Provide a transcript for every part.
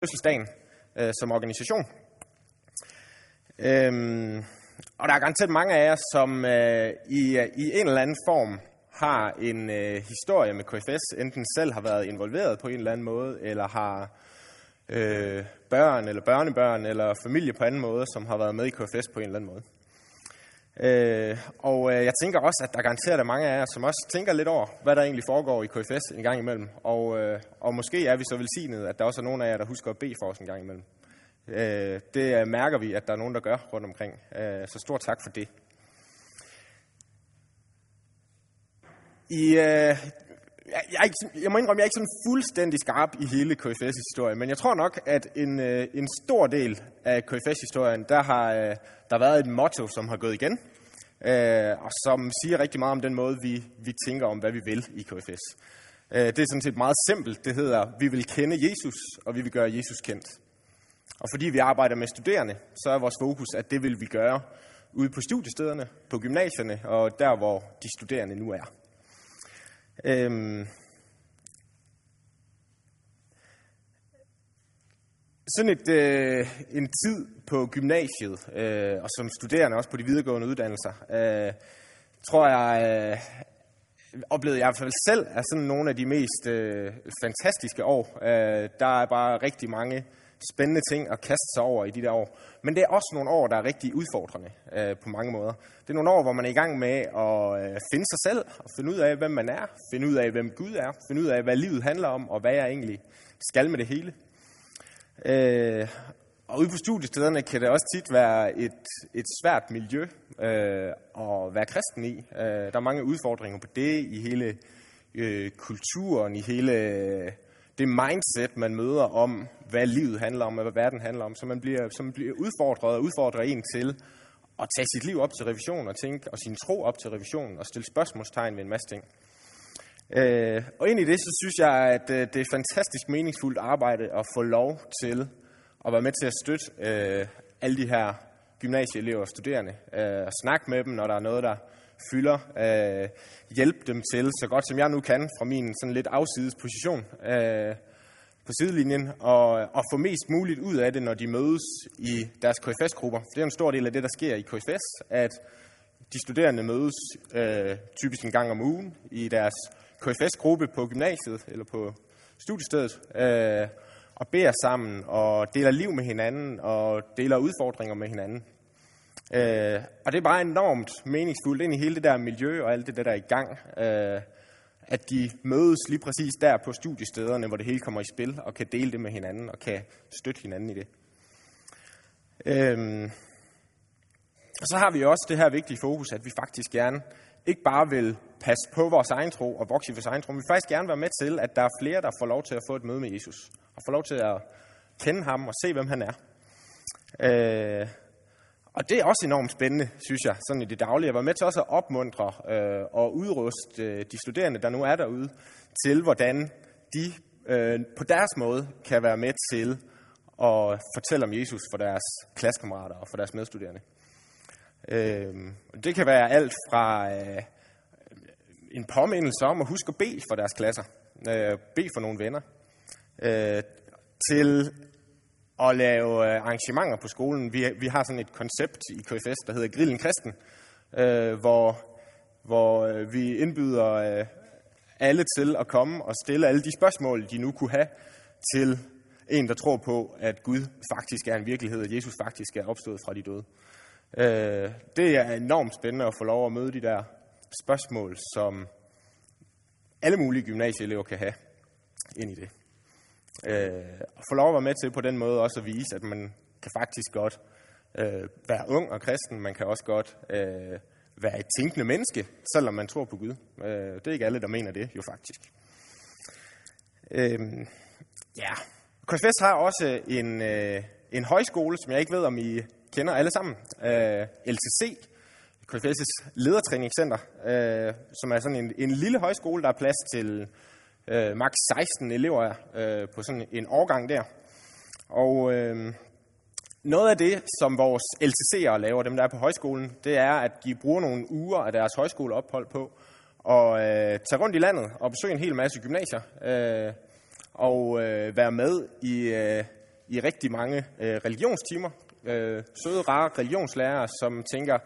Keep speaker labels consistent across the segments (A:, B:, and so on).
A: fødselsdagen øh, som organisation. Øhm, og der er garanteret mange af jer, som øh, i, øh, i en eller anden form har en øh, historie med KFS, enten selv har været involveret på en eller anden måde, eller har øh, børn eller børnebørn eller familie på anden måde, som har været med i KFS på en eller anden måde. Øh, og øh, jeg tænker også, at der garanteret er mange af jer, som også tænker lidt over, hvad der egentlig foregår i KFS en gang imellem. Og, øh, og måske er vi så velsignede, at der også er nogle af jer, der husker at bede for os en gang imellem. Øh, det øh, mærker vi, at der er nogen, der gør rundt omkring. Øh, så stor tak for det. I, øh, jeg, jeg, jeg må indrømme, jeg er ikke sådan fuldstændig skarp i hele KFS' historie, men jeg tror nok, at en, øh, en stor del af KFS-historien, der har øh, der været et motto, som har gået igen, øh, og som siger rigtig meget om den måde, vi, vi tænker om, hvad vi vil i KFS. Øh, det er sådan set meget simpelt. Det hedder, vi vil kende Jesus, og vi vil gøre Jesus kendt. Og fordi vi arbejder med studerende, så er vores fokus, at det vil vi gøre ude på studiestederne, på gymnasierne og der, hvor de studerende nu er. Øhm, sådan et, øh, en tid på gymnasiet, øh, og som studerende også på de videregående uddannelser, øh, tror jeg, øh, oplevede jeg i hvert fald selv, er sådan nogle af de mest øh, fantastiske år. Øh, der er bare rigtig mange spændende ting at kaste sig over i de der år. Men det er også nogle år, der er rigtig udfordrende øh, på mange måder. Det er nogle år, hvor man er i gang med at øh, finde sig selv, og finde ud af, hvem man er, finde ud af, hvem Gud er, finde ud af, hvad livet handler om, og hvad jeg egentlig skal med det hele. Øh, og ude på studiestederne kan det også tit være et, et svært miljø øh, at være kristen i. Øh, der er mange udfordringer på det i hele øh, kulturen, i hele øh, det mindset, man møder om, hvad livet handler om, og hvad verden handler om. Så man bliver, så man bliver udfordret og udfordrer en til at tage sit liv op til revision og tænke, og sin tro op til revision og stille spørgsmålstegn ved en masse ting. Øh, og ind i det, så synes jeg, at øh, det er fantastisk meningsfuldt arbejde at få lov til at være med til at støtte øh, alle de her gymnasieelever og studerende. Øh, og snakke med dem, når der er noget, der fylder. Øh, hjælpe dem til, så godt som jeg nu kan, fra min sådan lidt afsides position øh, på sidelinjen, og, og få mest muligt ud af det, når de mødes i deres KFS-grupper. For det er en stor del af det, der sker i KFS, at de studerende mødes øh, typisk en gang om ugen i deres KFS-gruppe på gymnasiet eller på studiestedet, øh, og beder sammen og deler liv med hinanden og deler udfordringer med hinanden. Øh, og det er bare enormt meningsfuldt ind i hele det der miljø og alt det der, der er i gang, øh, at de mødes lige præcis der på studiestederne, hvor det hele kommer i spil, og kan dele det med hinanden og kan støtte hinanden i det. Øh, og så har vi også det her vigtige fokus, at vi faktisk gerne ikke bare vil passe på vores egen tro og vokse i vores egen tro, men vi vil faktisk gerne være med til, at der er flere, der får lov til at få et møde med Jesus, og får lov til at kende ham og se, hvem han er. Øh, og det er også enormt spændende, synes jeg, sådan i det daglige. at være med til også at opmuntre øh, og udruste øh, de studerende, der nu er derude, til hvordan de øh, på deres måde kan være med til at fortælle om Jesus for deres klassekammerater og for deres medstuderende. Øh, det kan være alt fra øh, en påmindelse om at huske at bede for deres klasser, øh, bede for nogle venner, øh, til at lave øh, arrangementer på skolen. Vi, vi har sådan et koncept i KFS, der hedder Grillen Kristen, øh, hvor, hvor øh, vi indbyder øh, alle til at komme og stille alle de spørgsmål, de nu kunne have til en, der tror på, at Gud faktisk er en virkelighed, og Jesus faktisk er opstået fra de døde. Øh, det er enormt spændende at få lov at møde de der spørgsmål, som alle mulige gymnasieelever kan have ind i det. Øh, og få lov at være med til på den måde også at vise, at man kan faktisk godt øh, være ung og kristen. Man kan også godt øh, være et tænkende menneske, selvom man tror på Gud. Øh, det er ikke alle, der mener det jo faktisk. Øh, ja, KFS har også en, øh, en højskole, som jeg ikke ved, om I kender alle sammen. Øh, LTC, KFS' ledertræningscenter, øh, som er sådan en, en lille højskole, der er plads til øh, maks 16 elever øh, på sådan en årgang der. Og øh, noget af det, som vores LTC'ere laver, dem der er på højskolen, det er, at de bruger nogle uger af deres højskoleophold på at øh, tage rundt i landet og besøge en hel masse gymnasier øh, og øh, være med i, øh, i rigtig mange øh, religionstimer. Øh, søde, rare religionslærere, som tænker,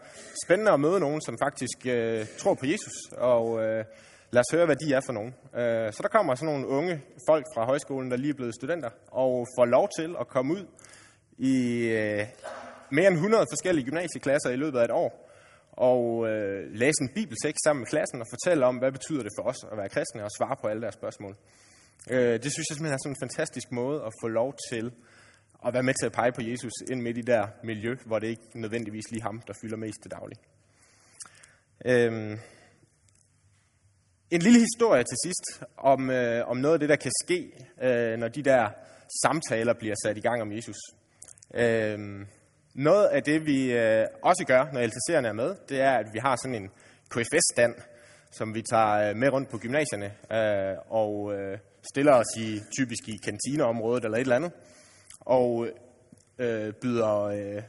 A: spændende at møde nogen, som faktisk øh, tror på Jesus, og øh, lad os høre, hvad de er for nogen. Øh, så der kommer sådan nogle unge folk fra højskolen, der lige er blevet studenter, og får lov til at komme ud i øh, mere end 100 forskellige gymnasieklasser i løbet af et år, og øh, læse en bibeltekst sammen med klassen og fortælle om, hvad betyder det for os at være kristne og svare på alle deres spørgsmål. Øh, det synes jeg simpelthen er sådan en fantastisk måde at få lov til at være med til at pege på Jesus ind midt i der miljø, hvor det ikke nødvendigvis lige ham, der fylder mest til daglig. Øhm, en lille historie til sidst om, øh, om noget af det, der kan ske, øh, når de der samtaler bliver sat i gang om Jesus. Øhm, noget af det, vi øh, også gør, når LTC'erne er med, det er, at vi har sådan en KFS-stand, som vi tager øh, med rundt på gymnasierne øh, og øh, stiller os i typisk i kantineområdet eller et eller andet, og øh, byder øh,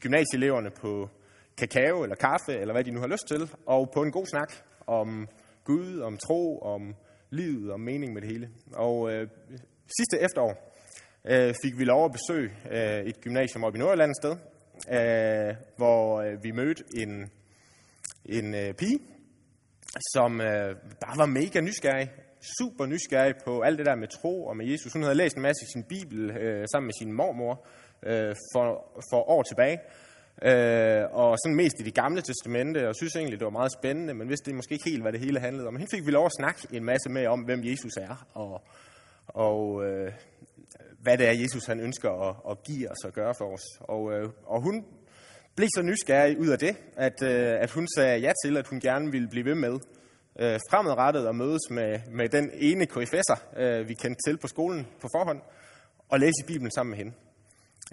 A: gymnasieeleverne på kakao eller kaffe, eller hvad de nu har lyst til, og på en god snak om Gud, om tro, om livet, om mening med det hele. Og øh, sidste efterår øh, fik vi lov at besøge øh, et gymnasium oppe i Nordjylland et sted, øh, hvor øh, vi mødte en, en øh, pige, som øh, bare var mega nysgerrig, super nysgerrig på alt det der med tro og med Jesus. Hun havde læst en masse i sin bibel øh, sammen med sin mormor øh, for, for år tilbage, øh, og sådan mest i det gamle testamente, og synes egentlig, det var meget spændende, men vidste det måske ikke helt, hvad det hele handlede om. Men hende fik vi lov at snakke en masse med om, hvem Jesus er, og, og øh, hvad det er, Jesus han ønsker at, at give os og gøre for os. Og, øh, og hun blev så nysgerrig ud af det, at, øh, at hun sagde ja til, at hun gerne ville blive ved med øh, fremadrettet og mødes med, med den ene KFS'er, øh, vi kendte til på skolen på forhånd, og læse i Bibelen sammen med hende.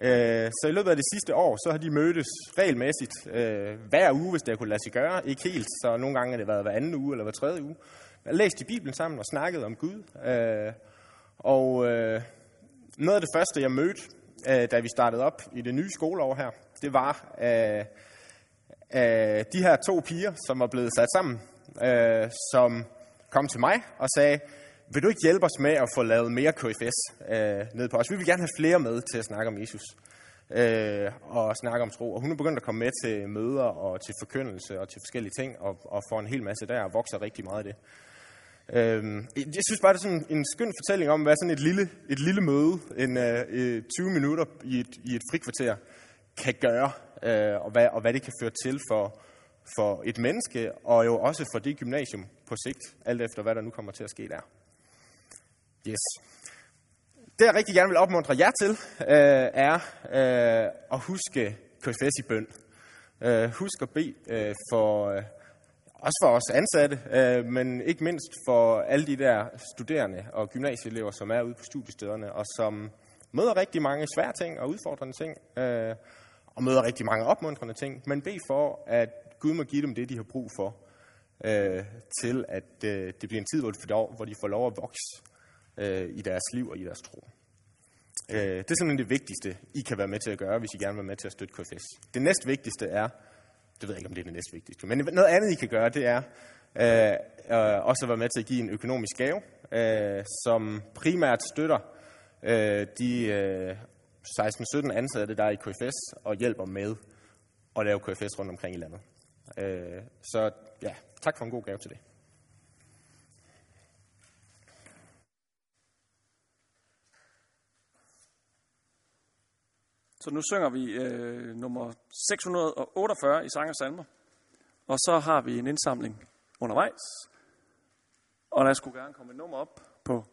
A: Øh, så i løbet af det sidste år, så har de mødtes regelmæssigt øh, hver uge, hvis det kunne lade sig gøre. Ikke helt, så nogle gange har det været hver anden uge eller hver tredje uge. Jeg læste i Bibelen sammen og snakket om Gud. Øh, og øh, noget af det første, jeg mødte, øh, da vi startede op i det nye skoleår her, det var øh, øh, de her to piger, som var blevet sat sammen, øh, som kom til mig og sagde, vil du ikke hjælpe os med at få lavet mere KFS øh, ned på os? Vi vil gerne have flere med til at snakke om Jesus øh, og snakke om tro. Og hun er begyndt at komme med til møder og til forkyndelse og til forskellige ting, og, og får en hel masse der og vokser rigtig meget af det. Øh, jeg synes bare, det er sådan en skøn fortælling om, hvad sådan et lille, et lille møde, en øh, øh 20 minutter i et, i et frikvarter, kan gøre, øh, og, hvad, og hvad det kan føre til for, for et menneske, og jo også for det gymnasium på sigt, alt efter hvad der nu kommer til at ske der. Yes. Det jeg rigtig gerne vil opmuntre jer til, øh, er øh, at huske KFS i bøn. Øh, husk at bede øh, for... øh, også for os ansatte, øh, men ikke mindst for alle de der studerende og gymnasieelever, som er ude på studiestederne, og som møder rigtig mange svære ting og udfordrende ting, øh, og møder rigtig mange opmuntrende ting, men bed for, at Gud må give dem det, de har brug for, øh, til at øh, det bliver en tid, hvor de, får, hvor de får lov at vokse øh, i deres liv og i deres tro. Øh, det er simpelthen det vigtigste, I kan være med til at gøre, hvis I gerne vil være med til at støtte KFS. Det næst vigtigste er, det ved jeg ikke, om det er det næst vigtigste, Men noget andet, I kan gøre, det er øh, øh, også at være med til at give en økonomisk gave, øh, som primært støtter øh, de øh, 16-17 ansatte, der er i KFS, og hjælper med at lave KFS rundt omkring i landet. Øh, så ja, tak for en god gave til det.
B: Så nu synger vi øh, nummer 648 i Sang og Salmer. Og så har vi en indsamling undervejs. Og der skulle gerne komme et nummer op på...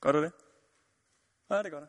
B: Gør det det? Ja, det gør det.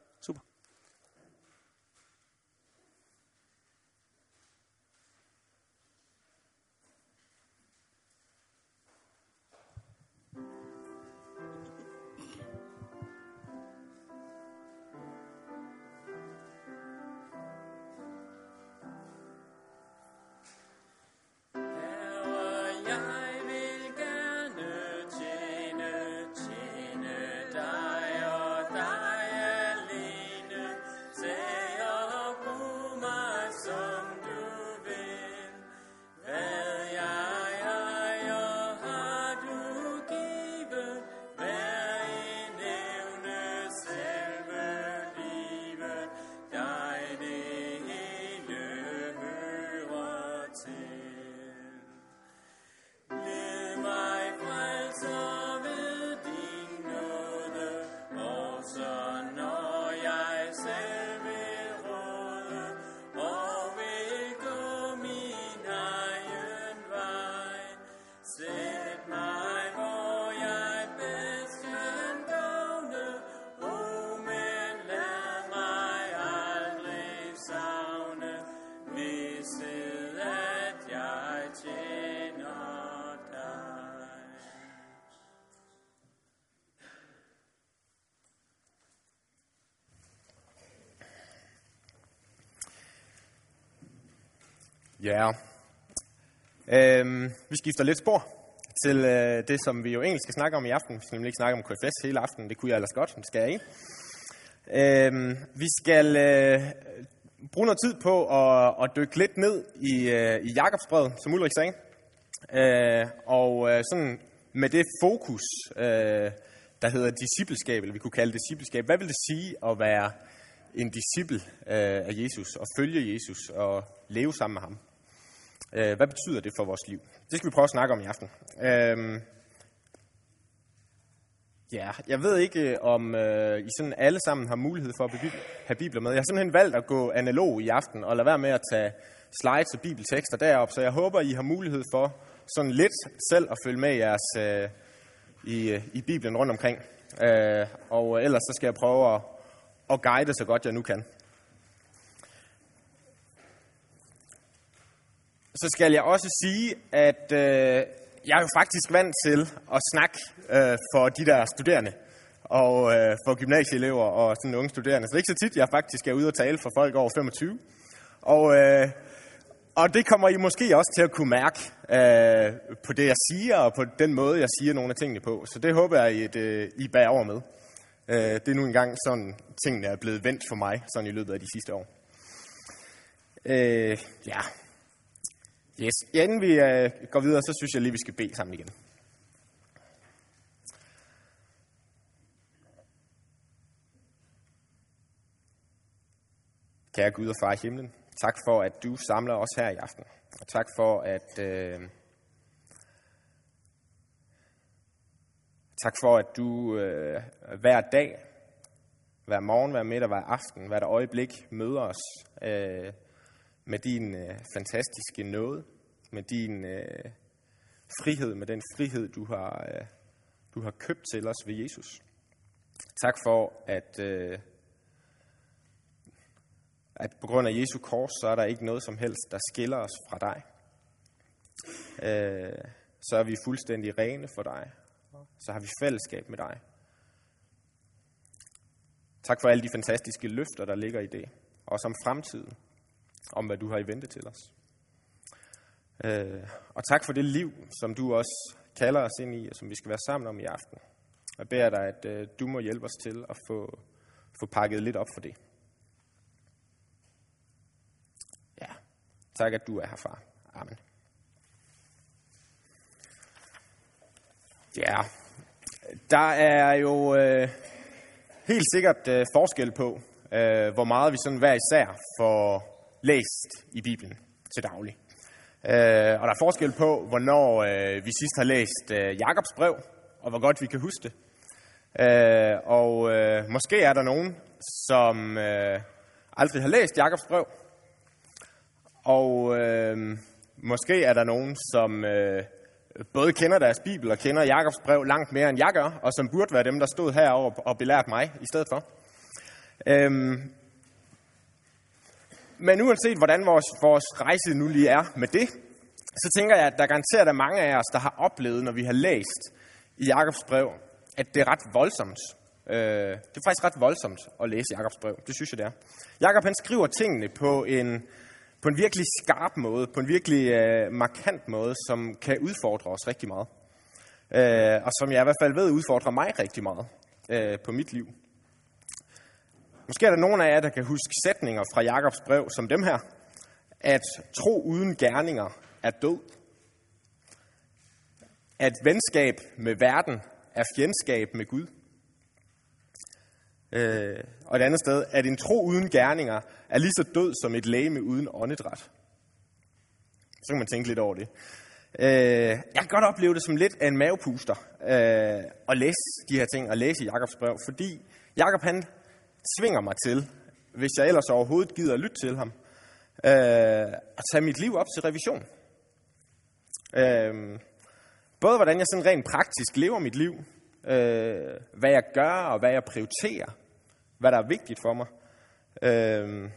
A: Ja. Øhm, vi skifter lidt spor til øh, det, som vi jo egentlig skal snakke om i aften. Vi skal nemlig ikke snakke om KFS hele aftenen. Det kunne jeg ellers godt, men det skal jeg ikke. Øhm, vi skal øh, bruge noget tid på at, at dykke lidt ned i, øh, i Jakobsbrevet, som Ulrik sagde. Øh, og øh, sådan med det fokus, øh, der hedder discipleskab, eller vi kunne kalde det discipleskab. Hvad vil det sige at være en disciple øh, af Jesus, og følge Jesus, og leve sammen med ham? Øh, hvad betyder det for vores liv? Det skal vi prøve at snakke om i aften. Øh, ja, jeg ved ikke, øh, om øh, I sådan alle sammen har mulighed for at have bibler med. Jeg har simpelthen valgt at gå analog i aften, og lade være med at tage slides og bibeltekster derop, så jeg håber, I har mulighed for sådan lidt selv at følge med jeres, øh, i, øh, i Bibelen rundt omkring. Øh, og ellers så skal jeg prøve at, at guide så godt jeg nu kan. Så skal jeg også sige, at øh, jeg er jo faktisk vant til at snakke øh, for de der studerende og øh, for gymnasieelever og sådan unge studerende. Så det er ikke så tit, jeg faktisk er ude og tale for folk over 25. Og øh, og det kommer I måske også til at kunne mærke øh, på det, jeg siger, og på den måde, jeg siger nogle af tingene på. Så det håber jeg, at øh, I bærer over med. Øh, det er nu engang sådan, tingene er blevet vendt for mig, sådan i løbet af de sidste år. Øh, ja. Yes. Ja, inden vi øh, går videre, så synes jeg lige, vi skal bede sammen igen. Kære Gud og far i himlen, Tak for, at du samler os her i aften. Og tak for, at øh, tak for, at du øh, hver dag, hver morgen, hver middag, hver aften, hver øjeblik møder os øh, med din øh, fantastiske nåde, med din øh, frihed, med den frihed, du har, øh, du har købt til os ved Jesus. Tak for, at øh, at på grund af Jesu kors, så er der ikke noget som helst, der skiller os fra dig. Øh, så er vi fuldstændig rene for dig. Så har vi fællesskab med dig. Tak for alle de fantastiske løfter, der ligger i det. Og som fremtiden. Om hvad du har i vente til os. Øh, og tak for det liv, som du også kalder os ind i, og som vi skal være sammen om i aften. Jeg beder dig, at øh, du må hjælpe os til at få, få pakket lidt op for det. Tak, at du er her, far. Amen. Ja, der er jo øh, helt sikkert øh, forskel på, øh, hvor meget vi sådan hver især får læst i Bibelen til daglig. Øh, og der er forskel på, hvornår øh, vi sidst har læst øh, Jakobs brev, og hvor godt vi kan huske det. Øh, og øh, måske er der nogen, som øh, aldrig har læst Jakobs brev, og øh, måske er der nogen, som øh, både kender deres bibel og kender Jakobs brev langt mere end jeg gør, og som burde være dem, der stod herover og belært mig i stedet for. Øhm, men uanset hvordan vores, vores rejse nu lige er med det, så tænker jeg, at der garanteret er mange af os, der har oplevet, når vi har læst i Jakobs brev, at det er ret voldsomt. Øh, det er faktisk ret voldsomt at læse Jakobs brev. Det synes jeg, det er. Jakob han skriver tingene på en, på en virkelig skarp måde, på en virkelig øh, markant måde, som kan udfordre os rigtig meget. Øh, og som jeg i hvert fald ved udfordrer mig rigtig meget øh, på mit liv. Måske er der nogen af jer, der kan huske sætninger fra Jakobs brev som dem her. At tro uden gerninger er død. At venskab med verden er fjendskab med Gud. Øh, og et andet sted, at en tro uden gerninger er lige så død som et læge uden åndedræt. Så kan man tænke lidt over det. Øh, jeg kan godt opleve det som lidt af en mavepuster øh, at læse de her ting og læse Jakobs brev, fordi Jakob han svinger mig til, hvis jeg ellers overhovedet gider at lytte til ham, øh, at tage mit liv op til revision. Øh, både hvordan jeg sådan rent praktisk lever mit liv, øh, hvad jeg gør og hvad jeg prioriterer, hvad der er vigtigt for mig. Øh,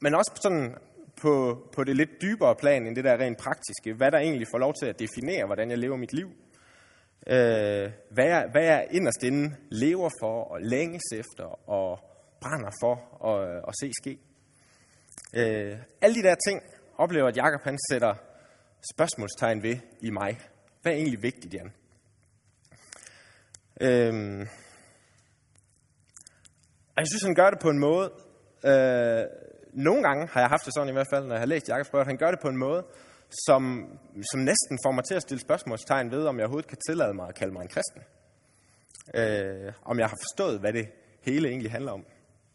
A: men også sådan på, på det lidt dybere plan end det der rent praktiske. Hvad der egentlig får lov til at definere, hvordan jeg lever mit liv. Øh, hvad, jeg, hvad jeg inderst inde lever for og længes efter og brænder for at, at se ske. Øh, alle de der ting oplever, at Jakob han sætter spørgsmålstegn ved i mig. Hvad er egentlig vigtigt, Jan? Øh, og jeg synes, han gør det på en måde, øh, nogle gange har jeg haft det sådan i hvert fald, når jeg har læst Jakobs brev, at han gør det på en måde, som, som næsten får mig til at stille spørgsmålstegn ved, om jeg overhovedet kan tillade mig at kalde mig en kristen. Øh, om jeg har forstået, hvad det hele egentlig handler om.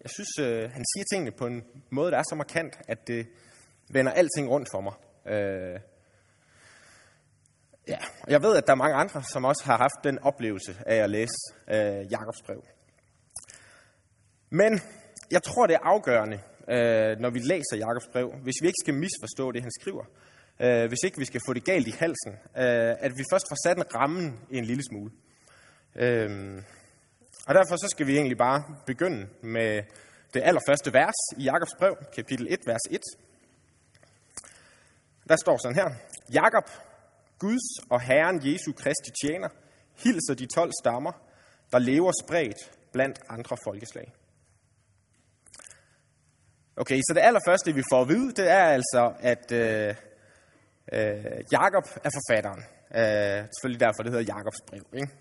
A: Jeg synes, øh, han siger tingene på en måde, der er så markant, at det vender alting rundt for mig. Øh, ja, og jeg ved, at der er mange andre, som også har haft den oplevelse af at læse øh, Jakobs brev. Men jeg tror, det er afgørende, øh, når vi læser Jakobs brev, hvis vi ikke skal misforstå det, han skriver, øh, hvis ikke vi skal få det galt i halsen, øh, at vi først får sat en rammen en lille smule. Øh, og derfor så skal vi egentlig bare begynde med det allerførste vers i Jakobs brev, kapitel 1, vers 1. Der står sådan her. Jakob, Guds og Herren Jesu Kristi tjener, hilser de 12 stammer, der lever spredt blandt andre folkeslag. Okay, så det allerførste, vi får at vide, det er altså, at øh, øh, Jakob er forfatteren. Øh, selvfølgelig derfor, det hedder Jakobs brev. Ikke?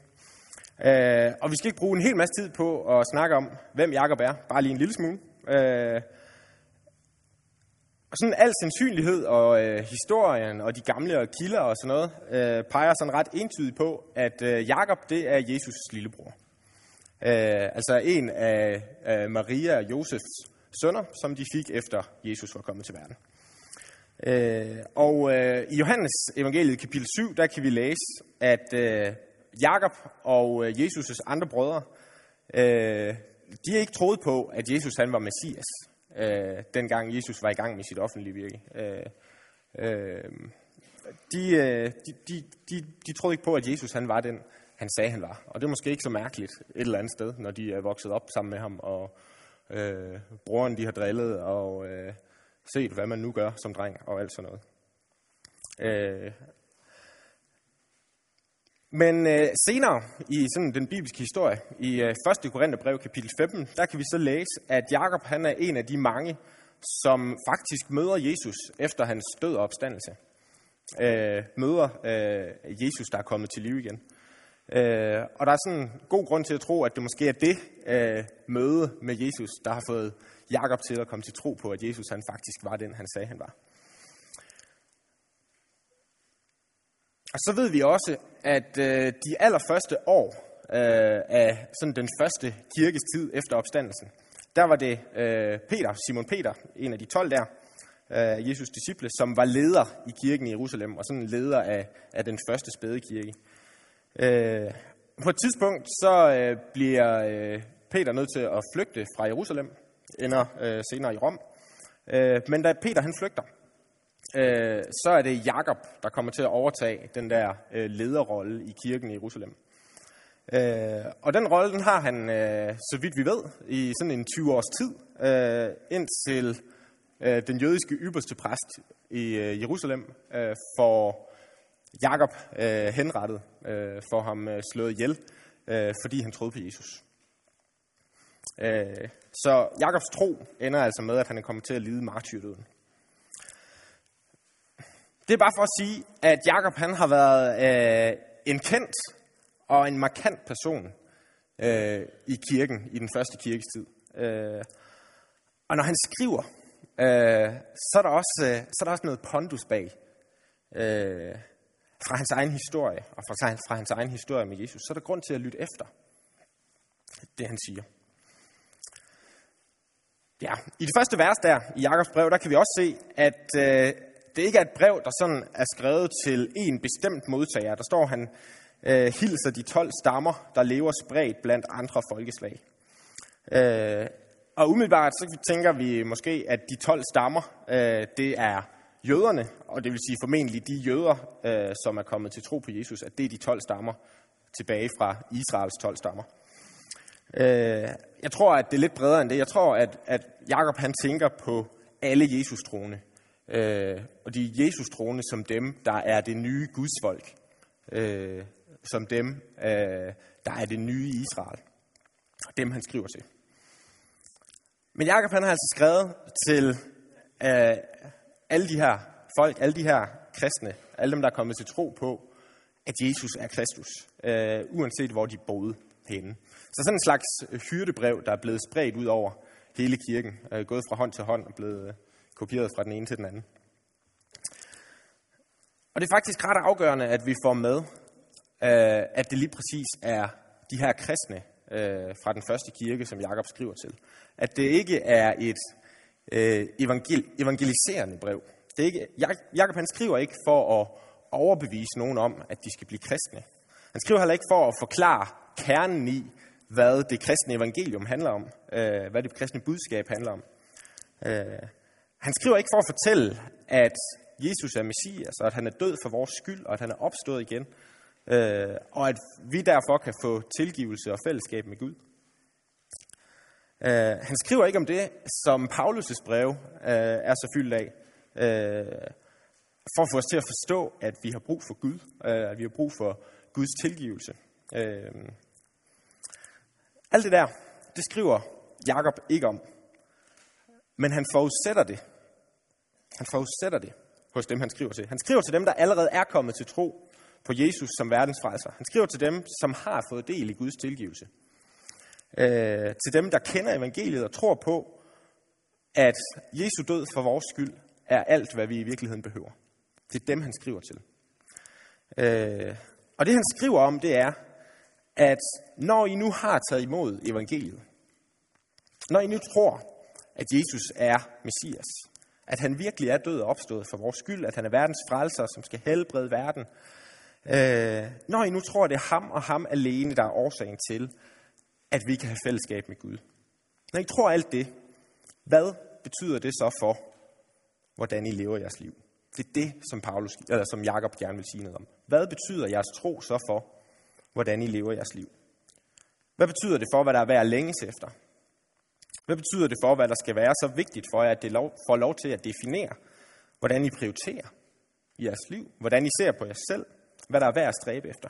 A: Øh, og vi skal ikke bruge en hel masse tid på at snakke om, hvem Jakob er. Bare lige en lille smule. Øh, og sådan al sandsynlighed og øh, historien og de gamle kilder og sådan noget, øh, peger sådan ret entydigt på, at øh, Jakob det er Jesus' lillebror. Øh, altså en af, øh, Maria og Josefs sønner, som de fik efter Jesus var kommet til verden. Øh, og øh, i Johannes evangeliet kapitel 7, der kan vi læse, at øh, Jakob og øh, Jesus' andre brødre, øh, de har ikke troet på, at Jesus han var Messias, øh, dengang Jesus var i gang med sit offentlige virke. Øh, øh, de, øh, de, de, de, de troede ikke på, at Jesus han var den, han sagde, han var. Og det er måske ikke så mærkeligt et eller andet sted, når de er vokset op sammen med ham og, øh, broren de har drillet, og øh, set, hvad man nu gør som dreng, og alt sådan noget. Øh, men øh, senere i sådan den bibelske historie, i øh, 1. Korintherbrev kapitel 15, der kan vi så læse, at Jakob han er en af de mange, som faktisk møder Jesus efter hans død og opstandelse. Øh, møder øh, Jesus, der er kommet til liv igen. Øh, og der er sådan en god grund til at tro, at det måske er det øh, møde med Jesus, der har fået Jakob til at komme til tro på, at Jesus han faktisk var den, han sagde, han var. Og så ved vi også, at øh, de allerførste år øh, af sådan den første kirkes tid efter opstandelsen, der var det øh, Peter, Simon Peter, en af de 12 der, øh, Jesus disciple, som var leder i kirken i Jerusalem, og sådan en leder af, af den første spæde kirke. Øh, på et tidspunkt så øh, bliver øh, Peter nødt til at flygte fra Jerusalem, ender øh, senere i Rom. Øh, men da Peter han flygter, øh, så er det Jakob, der kommer til at overtage den der øh, lederrolle i kirken i Jerusalem. Øh, og den rolle den har han, øh, så vidt vi ved, i sådan en 20 års tid, øh, indtil øh, den jødiske ypperste præst i øh, Jerusalem øh, får Jakob øh, henrettet, øh, for ham øh, slået ihjel, øh, fordi han troede på Jesus. Øh, så Jakobs tro ender altså med, at han er kommet til at lide martyrdøden. Det er bare for at sige, at Jakob han har været øh, en kendt og en markant person øh, i kirken, i den første kirkestid. Øh, og når han skriver, øh, så, er der også, øh, så er der også noget pondus bag. Øh, fra hans egen historie, og fra, fra hans egen historie med Jesus, så er der grund til at lytte efter det, han siger. Ja, i det første vers der, i Jakobs brev, der kan vi også se, at øh, det ikke er et brev, der sådan er skrevet til en bestemt modtager. Der står, han øh, hilser de 12 stammer, der lever spredt blandt andre folkeslag. Øh, og umiddelbart så tænker vi måske, at de 12 stammer, øh, det er jøderne, og det vil sige formentlig de jøder, øh, som er kommet til tro på Jesus, at det er de 12 stammer tilbage fra Israels 12 stammer. Øh, jeg tror, at det er lidt bredere end det. Jeg tror, at, at Jakob han tænker på alle Jesus-troende. Øh, og de Jesus-troende som dem, der er det nye Guds folk. Øh, som dem, øh, der er det nye Israel. Dem han skriver til. Men Jakob han har altså skrevet til øh, alle de her folk, alle de her kristne, alle dem, der er kommet til tro på, at Jesus er Kristus, øh, uanset hvor de boede henne. Så sådan en slags hyrdebrev, der er blevet spredt ud over hele kirken, øh, gået fra hånd til hånd og blevet øh, kopieret fra den ene til den anden. Og det er faktisk ret afgørende, at vi får med, øh, at det lige præcis er de her kristne øh, fra den første kirke, som Jakob skriver til. At det ikke er et øh, evangel- evangeliserende brev. Det er ikke, Jakob han skriver ikke for at overbevise nogen om, at de skal blive kristne. Han skriver heller ikke for at forklare kernen i, hvad det kristne evangelium handler om, øh, hvad det kristne budskab handler om. Øh, han skriver ikke for at fortælle, at Jesus er Messias, og at han er død for vores skyld, og at han er opstået igen, øh, og at vi derfor kan få tilgivelse og fællesskab med Gud. Øh, han skriver ikke om det, som Paulus' brev øh, er så fyldt af, øh, for at få os til at forstå, at vi har brug for Gud, øh, at vi har brug for Guds tilgivelse. Øh, alt det der, det skriver Jakob ikke om. Men han forudsætter det. Han forudsætter det hos dem, han skriver til. Han skriver til dem, der allerede er kommet til tro på Jesus som verdens frelser. Han skriver til dem, som har fået del i Guds tilgivelse. Øh, til dem, der kender evangeliet og tror på, at Jesu død for vores skyld er alt, hvad vi i virkeligheden behøver. Det er dem, han skriver til. Øh, og det, han skriver om, det er, at når I nu har taget imod evangeliet, når I nu tror, at Jesus er Messias, at han virkelig er død og opstået for vores skyld, at han er verdens frelser, som skal helbrede verden, øh, når I nu tror, at det er ham og ham alene, der er årsagen til, at vi kan have fællesskab med Gud. Når I tror alt det, hvad betyder det så for, hvordan I lever jeres liv? Det er det, som, Paulus, eller som Jacob gerne vil sige noget om. Hvad betyder jeres tro så for, hvordan I lever jeres liv? Hvad betyder det for, hvad der er værd at længes efter? Hvad betyder det for, hvad der skal være så vigtigt for jer, at det får lov til at definere, hvordan I prioriterer i jeres liv, hvordan I ser på jer selv, hvad der er værd at stræbe efter?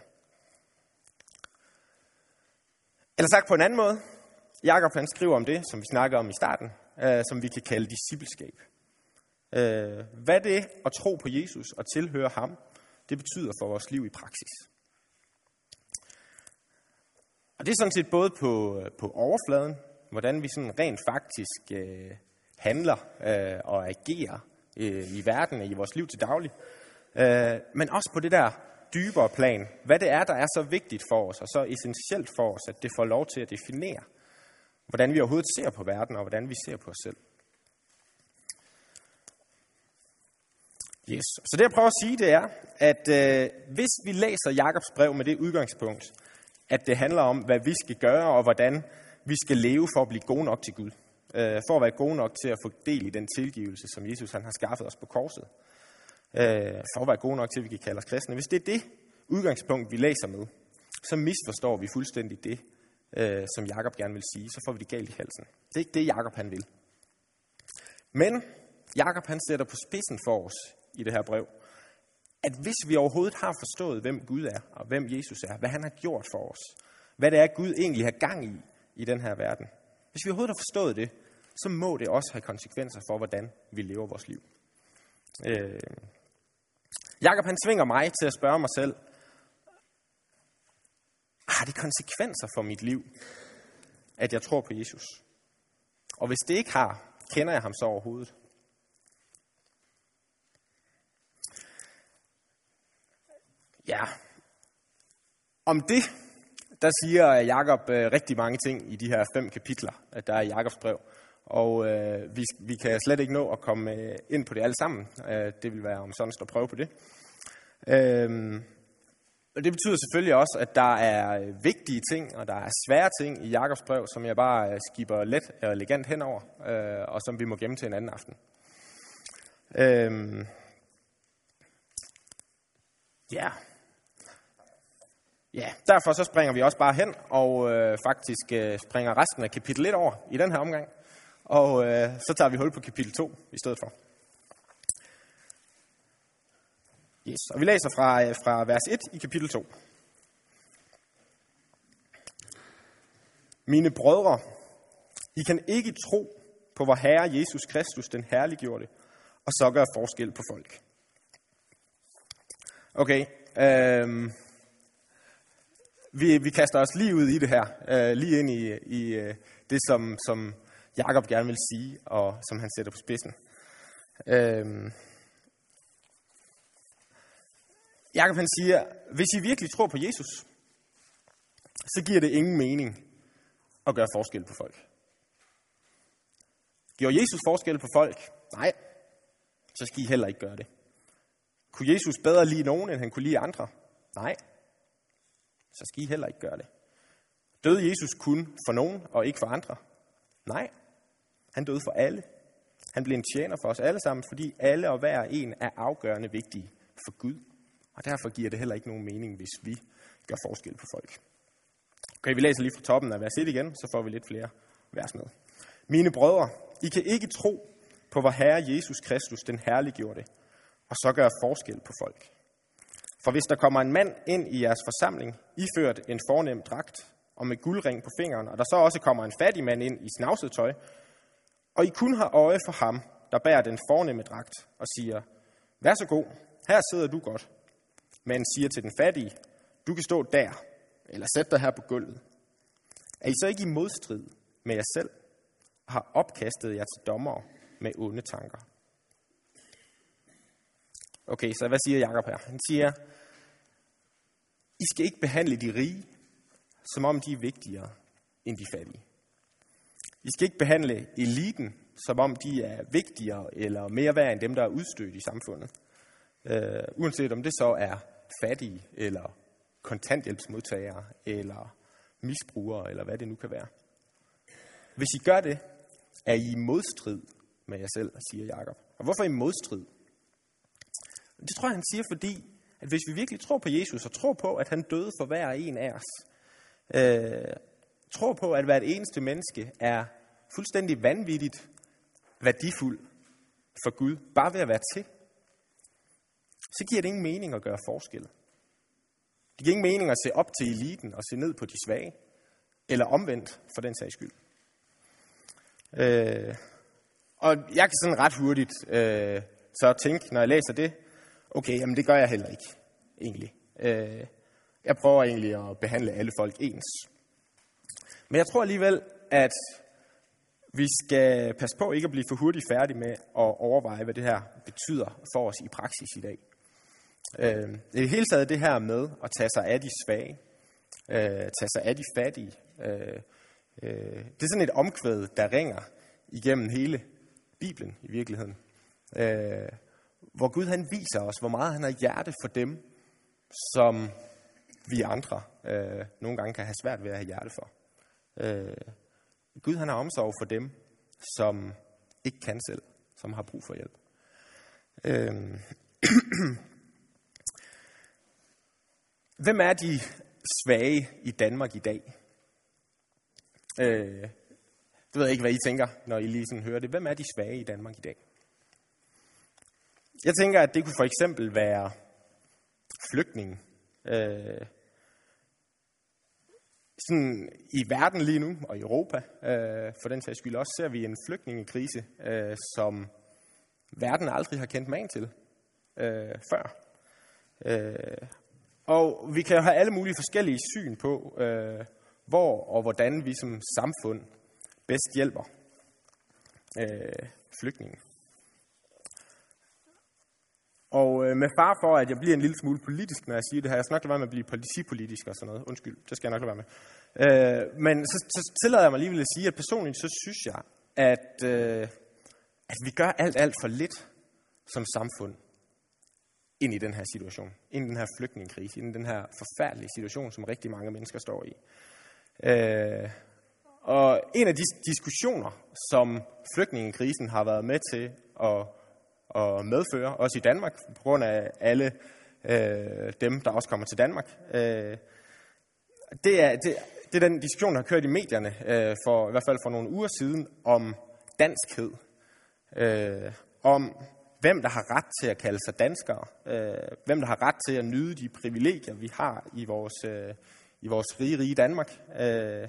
A: Eller sagt på en anden måde, Jakob han skriver om det, som vi snakker om i starten, øh, som vi kan kalde discipleskab. Øh, hvad det at tro på Jesus og tilhøre ham, det betyder for vores liv i praksis. Og det er sådan set både på, øh, på overfladen, hvordan vi sådan rent faktisk øh, handler øh, og agerer øh, i verden og i vores liv til daglig, øh, men også på det der dybere plan, hvad det er, der er så vigtigt for os og så essentielt for os, at det får lov til at definere, hvordan vi overhovedet ser på verden og hvordan vi ser på os selv. Yes. Så det jeg prøver at sige, det er, at øh, hvis vi læser Jakobs brev med det udgangspunkt, at det handler om, hvad vi skal gøre og hvordan vi skal leve for at blive gode nok til Gud. Øh, for at være gode nok til at få del i den tilgivelse, som Jesus han har skaffet os på korset. Øh, for at være gode nok til, at vi kan kalde os kristne. Hvis det er det udgangspunkt, vi læser med, så misforstår vi fuldstændig det, øh, som Jakob gerne vil sige. Så får vi det galt i halsen. Det er ikke det, Jakob han vil. Men Jakob han sætter på spidsen for os i det her brev, at hvis vi overhovedet har forstået, hvem Gud er, og hvem Jesus er, hvad han har gjort for os, hvad det er, Gud egentlig har gang i i den her verden, hvis vi overhovedet har forstået det, så må det også have konsekvenser for, hvordan vi lever vores liv. Øh, Jakob han svinger mig til at spørge mig selv, har det konsekvenser for mit liv, at jeg tror på Jesus? Og hvis det ikke har, kender jeg ham så overhovedet? Ja, om det, der siger øh, Jakob øh, rigtig mange ting i de her fem kapitler, der er i Jakobs brev. Og øh, vi, vi kan slet ikke nå at komme øh, ind på det alle sammen. Øh, det vil være om sådan at prøve på det. Øh, og det betyder selvfølgelig også, at der er øh, vigtige ting, og der er svære ting i Jakobs brev, som jeg bare øh, skiber let og elegant henover, øh, og som vi må gemme til en anden aften. Øh, ja. Ja, derfor så springer vi også bare hen, og øh, faktisk øh, springer resten af kapitel 1 over i den her omgang. Og øh, så tager vi hul på kapitel 2 i stedet for. Yes, og vi læser fra, øh, fra vers 1 i kapitel 2. Mine brødre, I kan ikke tro på vor Herre Jesus Kristus, den herliggjorte, og så gøre forskel på folk. Okay, øh, vi, vi kaster os lige ud i det her, øh, lige ind i, i øh, det, som, som Jakob gerne vil sige, og som han sætter på spidsen. Øh, Jakob han siger, hvis I virkelig tror på Jesus, så giver det ingen mening at gøre forskel på folk. Gjorde Jesus forskel på folk? Nej, så skal I heller ikke gøre det. Kunne Jesus bedre lide nogen, end han kunne lide andre? Nej, så skal I heller ikke gøre det. Døde Jesus kun for nogen og ikke for andre? Nej, han døde for alle. Han blev en tjener for os alle sammen, fordi alle og hver en er afgørende vigtige for Gud. Og derfor giver det heller ikke nogen mening, hvis vi gør forskel på folk. Okay, vi læser lige fra toppen af vers 1 igen, så får vi lidt flere vers med. Mine brødre, I kan ikke tro på vor Herre Jesus Kristus, den herliggjorte, og så gøre forskel på folk. For hvis der kommer en mand ind i jeres forsamling, iført en fornem dragt og med guldring på fingeren, og der så også kommer en fattig mand ind i snavset tøj, og I kun har øje for ham, der bærer den fornemme dragt, og siger, vær så god, her sidder du godt. Men siger til den fattige, du kan stå der, eller sæt dig her på gulvet. Er I så ikke i modstrid med jer selv, og har opkastet jer til dommer med onde tanker? Okay, så hvad siger Jakob her? Han siger, I skal ikke behandle de rige, som om de er vigtigere end de fattige. I skal ikke behandle eliten, som om de er vigtigere eller mere værd end dem, der er udstødt i samfundet. Øh, uanset om det så er fattige, eller kontanthjælpsmodtagere, eller misbrugere, eller hvad det nu kan være. Hvis I gør det, er I i modstrid med jer selv, siger Jakob. Og hvorfor er i modstrid? Det tror jeg, han siger, fordi at hvis vi virkelig tror på Jesus, og tror på, at han døde for hver en af os, øh, tror på, at hvert eneste menneske er fuldstændig vanvittigt værdifuld for Gud, bare ved at være til, så giver det ingen mening at gøre forskel. Det giver ingen mening at se op til eliten og se ned på de svage, eller omvendt for den sags skyld. Øh, og jeg kan sådan ret hurtigt øh, så tænke, når jeg læser det, okay, jamen det gør jeg heller ikke, egentlig. Øh, jeg prøver egentlig at behandle alle folk ens. Men jeg tror alligevel, at vi skal passe på ikke at blive for hurtigt færdige med at overveje, hvad det her betyder for os i praksis i dag. Øh, det hele taget det her med at tage sig af de svage, øh, tage sig af de fattige. Øh, øh, det er sådan et omkvæd, der ringer igennem hele Bibelen i virkeligheden. Øh, hvor Gud han viser os, hvor meget han har hjerte for dem, som vi andre øh, nogle gange kan have svært ved at have hjerte for. Øh, Gud han har omsorg for dem, som ikke kan selv, som har brug for hjælp. Øh, Hvem er de svage i Danmark i dag? Øh, det ved jeg ikke, hvad I tænker, når I lige sådan hører det. Hvem er de svage i Danmark i dag? Jeg tænker, at det kunne for eksempel være flygtninge. Øh, sådan i verden lige nu, og i Europa, øh, for den sags skyld også, ser vi en flygtningekrise, øh, som verden aldrig har kendt man til øh, før. Øh, og vi kan jo have alle mulige forskellige syn på, øh, hvor og hvordan vi som samfund bedst hjælper øh, flygtninge. Og øh, med far for, at jeg bliver en lille smule politisk, når jeg siger det her. Jeg skal nok lade være med at blive politipolitisk og sådan noget. Undskyld, det skal jeg nok lade være med. Øh, men så, så tillader jeg mig alligevel at sige, at personligt så synes jeg, at, øh, at vi gør alt, alt for lidt som samfund ind i den her situation, ind i den her flygtningekrise, ind i den her forfærdelige situation, som rigtig mange mennesker står i. Øh, og en af de diskussioner, som flygtningekrisen har været med til at, at medføre, også i Danmark, på grund af alle øh, dem, der også kommer til Danmark, øh, det, er, det, det er den diskussion, der har kørt i medierne, øh, for, i hvert fald for nogle uger siden, om danskhed. Øh, om hvem der har ret til at kalde sig danskere, øh, hvem der har ret til at nyde de privilegier, vi har i vores, øh, i vores rige, rige Danmark. Øh,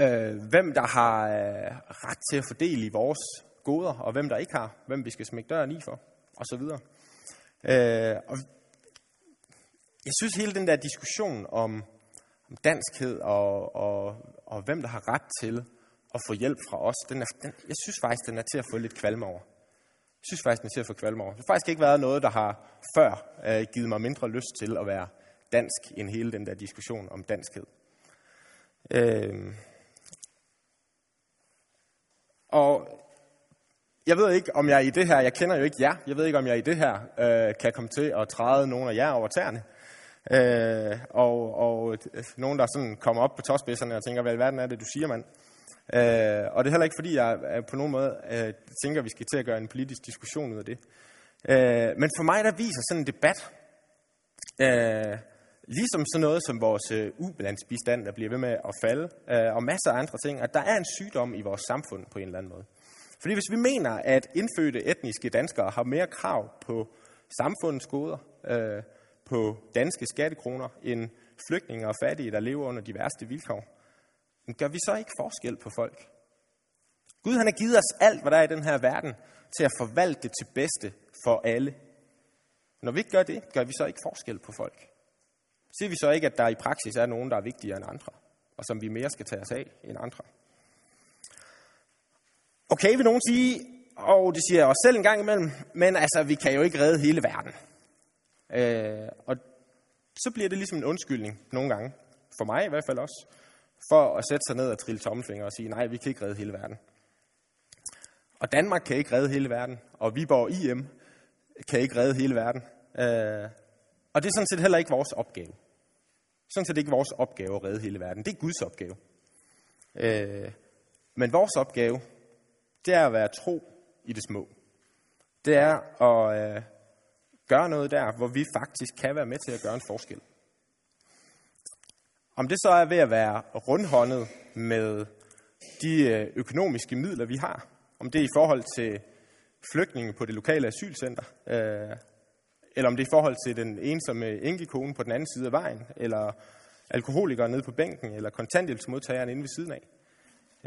A: øh, hvem der har øh, ret til at fordele i vores goder, og hvem der ikke har, hvem vi skal smække døren i for, og så videre. Øh, og jeg synes hele den der diskussion om, om danskhed og, og, og hvem der har ret til at få hjælp fra os, den er, den, jeg synes faktisk, den er til at få lidt kvalme over. Jeg synes faktisk, den er til at få kvalme over. Det har faktisk ikke været noget, der har før øh, givet mig mindre lyst til at være dansk, end hele den der diskussion om danskhed. Øh, og jeg ved ikke, om jeg i det her, jeg kender jo ikke jer, jeg ved ikke, om jeg i det her øh, kan komme til at træde nogle af jer over tæerne. Øh, og, og nogen, der sådan kommer op på tåspidserne og tænker, hvad i verden er det, du siger, mand? Øh, og det er heller ikke, fordi jeg øh, på nogen måde øh, tænker, at vi skal til at gøre en politisk diskussion ud af det. Øh, men for mig, der viser sådan en debat, øh, ligesom sådan noget som vores øh, ulandsbistand, der bliver ved med at falde, øh, og masser af andre ting, at der er en sygdom i vores samfund på en eller anden måde. Fordi hvis vi mener, at indfødte etniske danskere har mere krav på samfundets goder, øh, på danske skattekroner, end flygtninge og fattige, der lever under de værste vilkår, gør vi så ikke forskel på folk? Gud han har givet os alt, hvad der er i den her verden, til at forvalte det til bedste for alle. Når vi ikke gør det, gør vi så ikke forskel på folk. Siger vi så ikke, at der i praksis er nogen, der er vigtigere end andre, og som vi mere skal tage os af end andre? Okay, vil nogen sige, og det siger jeg også selv en gang imellem, men altså, vi kan jo ikke redde hele verden. Øh, og så bliver det ligesom en undskyldning nogle gange, for mig i hvert fald også, for at sætte sig ned og trille tommelfinger og sige, nej, vi kan ikke redde hele verden. Og Danmark kan ikke redde hele verden, og Viborg IM kan ikke redde hele verden. Øh, og det er sådan set heller ikke vores opgave. Sådan set ikke vores opgave at redde hele verden. Det er Guds opgave. Øh, men vores opgave, det er at være tro i det små. Det er at øh, gøre noget der, hvor vi faktisk kan være med til at gøre en forskel. Om det så er ved at være rundhåndet med de øh, økonomiske midler, vi har, om det er i forhold til flygtninge på det lokale asylcenter, øh, eller om det er i forhold til den ensomme enkekone på den anden side af vejen, eller alkoholikere nede på bænken, eller kontanthjælpsmodtageren inde ved siden af.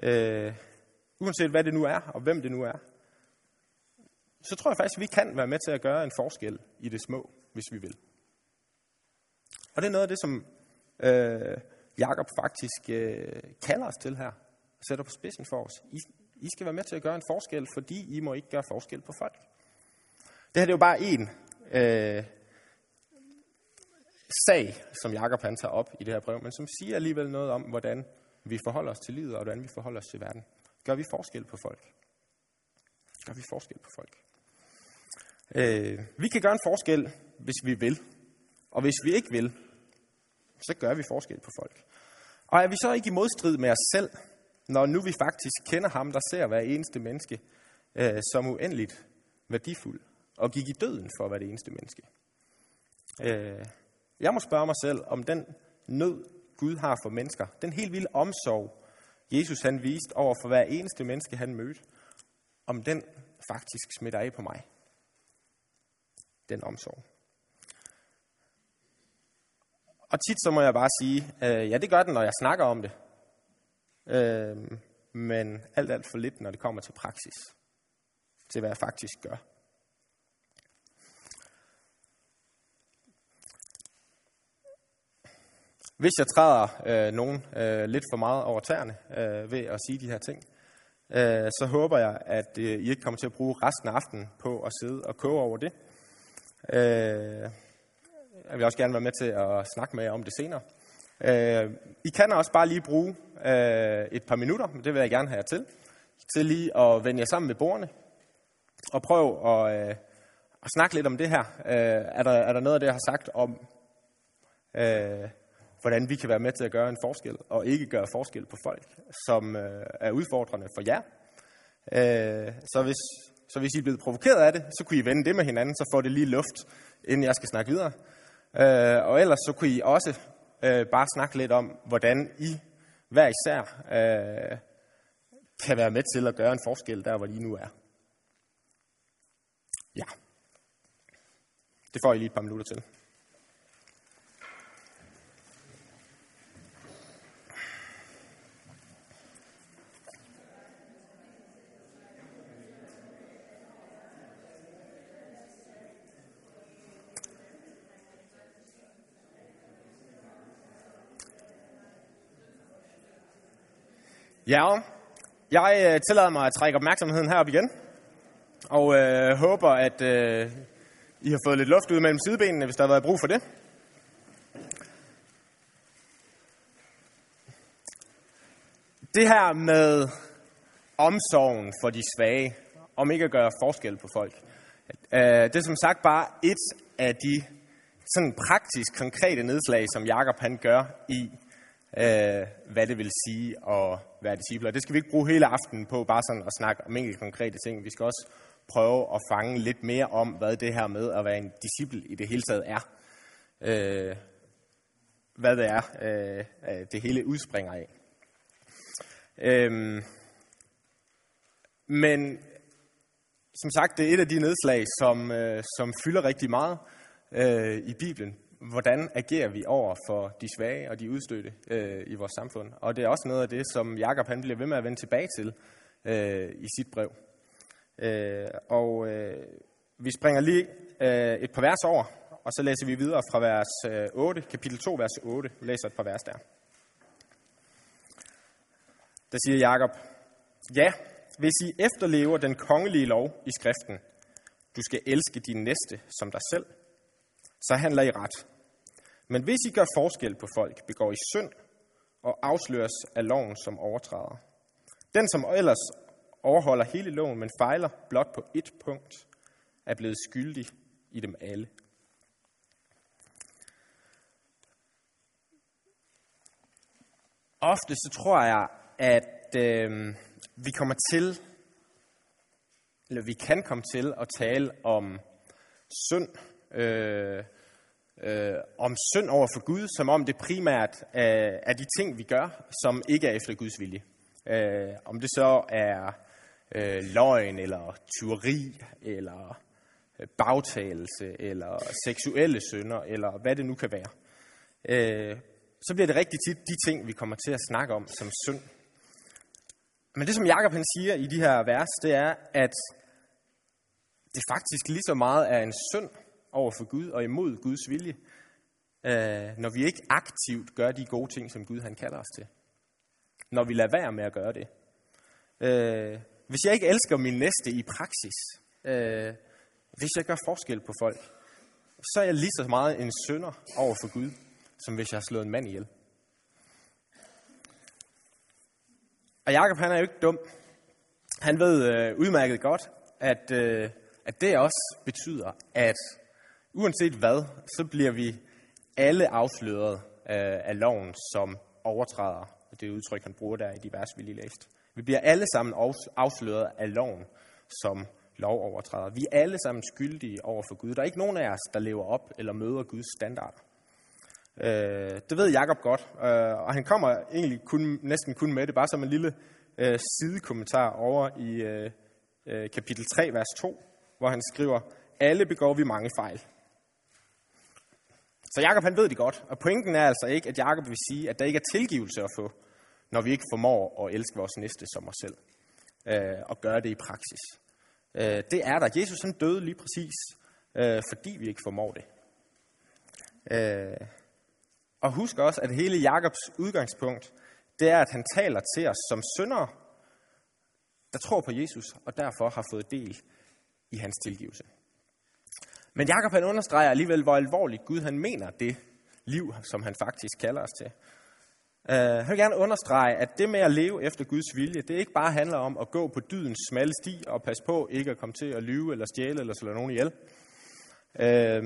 A: Øh, uanset hvad det nu er, og hvem det nu er, så tror jeg faktisk, at vi kan være med til at gøre en forskel i det små, hvis vi vil. Og det er noget af det, som øh, Jakob faktisk øh, kalder os til her, og sætter på spidsen for os. I, I skal være med til at gøre en forskel, fordi I må ikke gøre forskel på folk. Det her det er jo bare en øh, sag, som Jakob han tager op i det her brev, men som siger alligevel noget om, hvordan vi forholder os til livet, og hvordan vi forholder os til verden. Gør vi forskel på folk? Gør vi forskel på folk? Øh, vi kan gøre en forskel, hvis vi vil. Og hvis vi ikke vil, så gør vi forskel på folk. Og er vi så ikke i modstrid med os selv, når nu vi faktisk kender ham, der ser hver eneste menneske øh, som uendeligt værdifuld, og gik i døden for hver eneste menneske? Øh, jeg må spørge mig selv, om den nød, Gud har for mennesker, den helt vilde omsorg, Jesus han viste over for hver eneste menneske, han mødte, om den faktisk smitter af på mig. Den omsorg. Og tit så må jeg bare sige, øh, ja det gør den, når jeg snakker om det. Øh, men alt, alt for lidt, når det kommer til praksis. Til hvad jeg faktisk gør. Hvis jeg træder øh, nogen øh, lidt for meget over tæerne øh, ved at sige de her ting, øh, så håber jeg, at øh, I ikke kommer til at bruge resten af aftenen på at sidde og koge over det. Øh, jeg vil også gerne være med til at snakke med jer om det senere. Øh, I kan også bare lige bruge øh, et par minutter, det vil jeg gerne have jer til, til lige at vende jer sammen med bordene og prøve at, øh, at snakke lidt om det her. Øh, er, der, er der noget af det, jeg har sagt om, øh, hvordan vi kan være med til at gøre en forskel, og ikke gøre forskel på folk, som øh, er udfordrende for jer. Øh, så, hvis, så hvis I er blevet provokeret af det, så kunne I vende det med hinanden, så får det lige luft, inden jeg skal snakke videre. Øh, og ellers så kunne I også øh, bare snakke lidt om, hvordan I hver især øh, kan være med til at gøre en forskel der, hvor I nu er. Ja. Det får I lige et par minutter til. Ja, jeg øh, tillader mig at trække opmærksomheden herop igen, og øh, håber, at øh, I har fået lidt luft ud mellem sidebenene, hvis der har været brug for det. Det her med omsorgen for de svage, om ikke at gøre forskel på folk, øh, det er som sagt bare et af de sådan praktisk konkrete nedslag, som Jakob han gør i øh, hvad det vil sige at være discipler. Det skal vi ikke bruge hele aftenen på, bare sådan at snakke om enkelte konkrete ting. Vi skal også prøve at fange lidt mere om, hvad det her med at være en disciple i det hele taget er. Øh, hvad det er, øh, øh det hele udspringer af. Øhm, men som sagt, det er et af de nedslag, som, øh, som fylder rigtig meget øh, i Bibelen hvordan agerer vi over for de svage og de udstødte øh, i vores samfund. Og det er også noget af det, som Jakob han bliver ved med at vende tilbage til øh, i sit brev. Øh, og øh, vi springer lige øh, et par vers over, og så læser vi videre fra vers øh, 8, kapitel 2, vers 8. Vi læser et par vers der. Der siger Jakob, Ja, hvis I efterlever den kongelige lov i skriften, du skal elske din næste som dig selv, så handler I ret. Men hvis I gør forskel på folk, begår I synd og afsløres af loven som overtræder. Den, som ellers overholder hele loven, men fejler blot på et punkt, er blevet skyldig i dem alle. Ofte så tror jeg, at øh, vi kommer til, eller vi kan komme til at tale om synd, øh, øh, om synd over for Gud, som om det primært er, er de ting, vi gør, som ikke er efter Guds vilje. Øh, om det så er øh, løgn, eller tyveri, eller øh, bagtagelse, eller seksuelle synder, eller hvad det nu kan være. Øh, så bliver det rigtig tit de ting, vi kommer til at snakke om som synd. Men det, som Jakob han siger i de her vers, det er, at det faktisk lige så meget er en synd over for Gud og imod Guds vilje, øh, når vi ikke aktivt gør de gode ting, som Gud han kalder os til. Når vi lader være med at gøre det. Øh, hvis jeg ikke elsker min næste i praksis, øh, hvis jeg gør forskel på folk, så er jeg lige så meget en sønder over for Gud, som hvis jeg har slået en mand ihjel. Og Jakob han er jo ikke dum. Han ved øh, udmærket godt, at, øh, at det også betyder, at uanset hvad, så bliver vi alle afsløret øh, af loven som overtræder. Det er udtryk, han bruger der i de vers, vi lige læste. Vi bliver alle sammen afsløret af loven som lovovertræder. Vi er alle sammen skyldige over for Gud. Der er ikke nogen af os, der lever op eller møder Guds standarder. Øh, det ved Jakob godt, øh, og han kommer egentlig kun, næsten kun med det, bare som en lille øh, sidekommentar over i øh, øh kapitel 3, vers 2, hvor han skriver, alle begår vi mange fejl. Så Jakob han ved det godt, og pointen er altså ikke, at Jakob vil sige, at der ikke er tilgivelse at få, når vi ikke formår at elske vores næste som os selv, øh, og gøre det i praksis. Øh, det er der. Jesus han døde lige præcis, øh, fordi vi ikke formår det. Øh, og husk også, at hele Jakobs udgangspunkt, det er, at han taler til os som syndere, der tror på Jesus, og derfor har fået del i hans tilgivelse. Men Jakob han understreger alligevel, hvor alvorligt Gud han mener det liv, som han faktisk kalder os til. Uh, han vil gerne understrege, at det med at leve efter Guds vilje, det ikke bare handler om at gå på dydens smalle sti og passe på ikke at komme til at lyve eller stjæle eller slå nogen ihjel. Uh,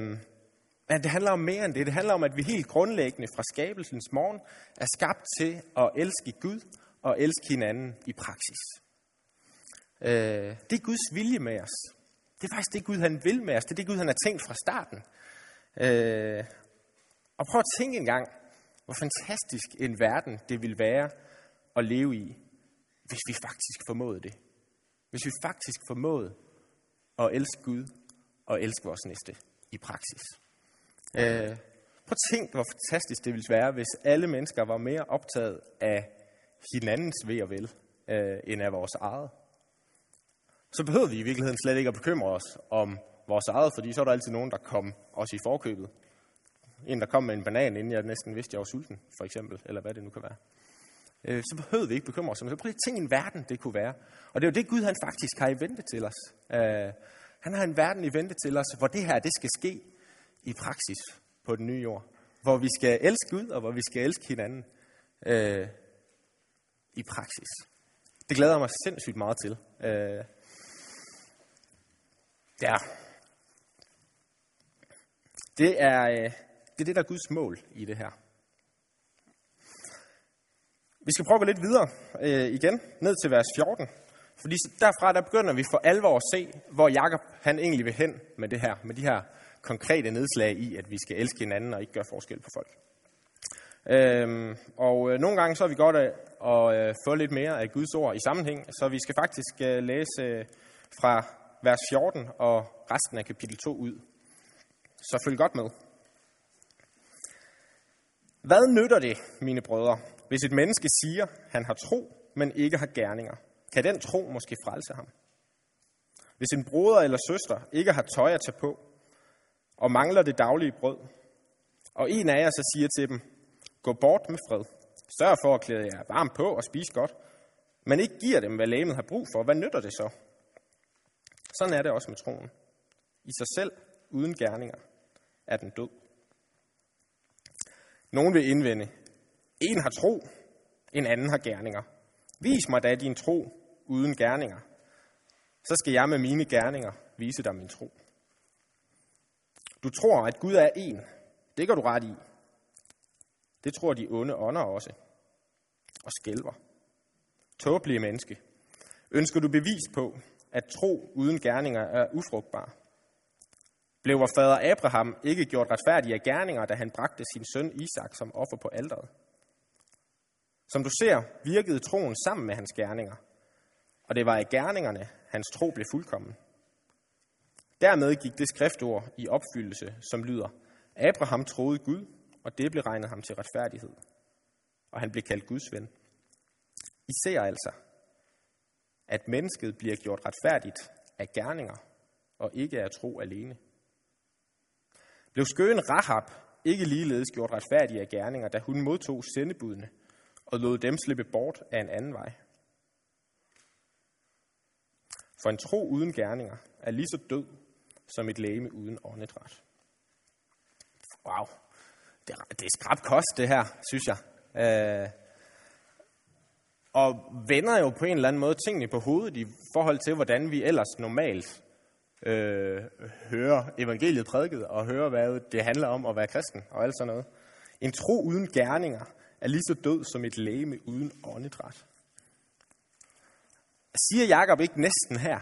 A: men det handler om mere end det. Det handler om, at vi helt grundlæggende fra skabelsens morgen er skabt til at elske Gud og elske hinanden i praksis. Uh, det er Guds vilje med os. Det er faktisk det, Gud han vil med os. Det er det, Gud han har tænkt fra starten. Øh, og prøv at tænke en gang, hvor fantastisk en verden det vil være at leve i, hvis vi faktisk formåede det. Hvis vi faktisk formåede at elske Gud og elske vores næste i praksis. Øh, prøv at tænke, hvor fantastisk det ville være, hvis alle mennesker var mere optaget af hinandens ved og vel, øh, end af vores eget så behøver vi i virkeligheden slet ikke at bekymre os om vores eget, fordi så er der altid nogen, der kom os i forkøbet. En, der kom med en banan, inden jeg næsten vidste, at jeg var sulten, for eksempel, eller hvad det nu kan være. øh, så behøvede vi ikke bekymre os om det. Så prøv at tænke en verden, det kunne være. Og det er jo det, Gud han faktisk har i vente til os. Øh, han har en verden i vente til os, hvor det her det skal ske i praksis på den nye jord. Hvor vi skal elske Gud, og hvor vi skal elske hinanden øh, i praksis. Det glæder jeg mig sindssygt meget til. Øh, ja. Det er, øh, det er det, der er Guds mål i det her. Vi skal prøve at gå lidt videre øh, igen, ned til vers 14. Fordi derfra der begynder vi for alvor at se, hvor Jakob han egentlig vil hen med det her, med de her konkrete nedslag i, at vi skal elske hinanden og ikke gøre forskel på folk. Øhm, og øh, nogle gange så er vi godt at, at øh, få lidt mere af Guds ord i sammenhæng, så vi skal faktisk øh, læse øh, fra vers 14 og resten af kapitel 2 ud. Så følg godt med. Hvad nytter det, mine brødre, hvis et menneske siger, han har tro, men ikke har gerninger? Kan den tro måske frelse ham? Hvis en bror eller søster ikke har tøj at tage på, og mangler det daglige brød, og en af jer så siger til dem, gå bort med fred, sørg for at klæde jer varmt på og spise godt, men ikke giver dem, hvad lægemet har brug for, hvad nytter det så? Sådan er det også med troen. I sig selv, uden gerninger, er den død. Nogen vil indvende, en har tro, en anden har gerninger. Vis mig da din tro uden gerninger. Så skal jeg med mine gerninger vise dig min tro. Du tror, at Gud er en. Det gør du ret i. Det tror de onde ånder også. Og skælver. Tåbelige menneske. Ønsker du bevis på, at tro uden gerninger er ufrugtbar? Blev vor fader Abraham ikke gjort retfærdig af gerninger, da han bragte sin søn Isak som offer på alderet? Som du ser, virkede troen sammen med hans gerninger, og det var i gerningerne, hans tro blev fuldkommen. Dermed gik det skriftord i opfyldelse, som lyder, Abraham troede Gud, og det blev regnet ham til retfærdighed, og han blev kaldt Guds ven. I ser altså, at mennesket bliver gjort retfærdigt af gerninger, og ikke af tro alene. Blev skøen Rahab ikke ligeledes gjort retfærdig af gerninger, da hun modtog sendebudene og lod dem slippe bort af en anden vej? For en tro uden gerninger er lige så død som et læme uden åndedræt. Wow, det er, det er skrab kost det her, synes jeg. Øh, og vender jo på en eller anden måde tingene på hovedet i forhold til, hvordan vi ellers normalt øh, hører evangeliet prædiket og hører, hvad det handler om at være kristen og alt sådan noget. En tro uden gerninger er lige så død som et læme uden åndedræt. Siger Jakob ikke næsten her,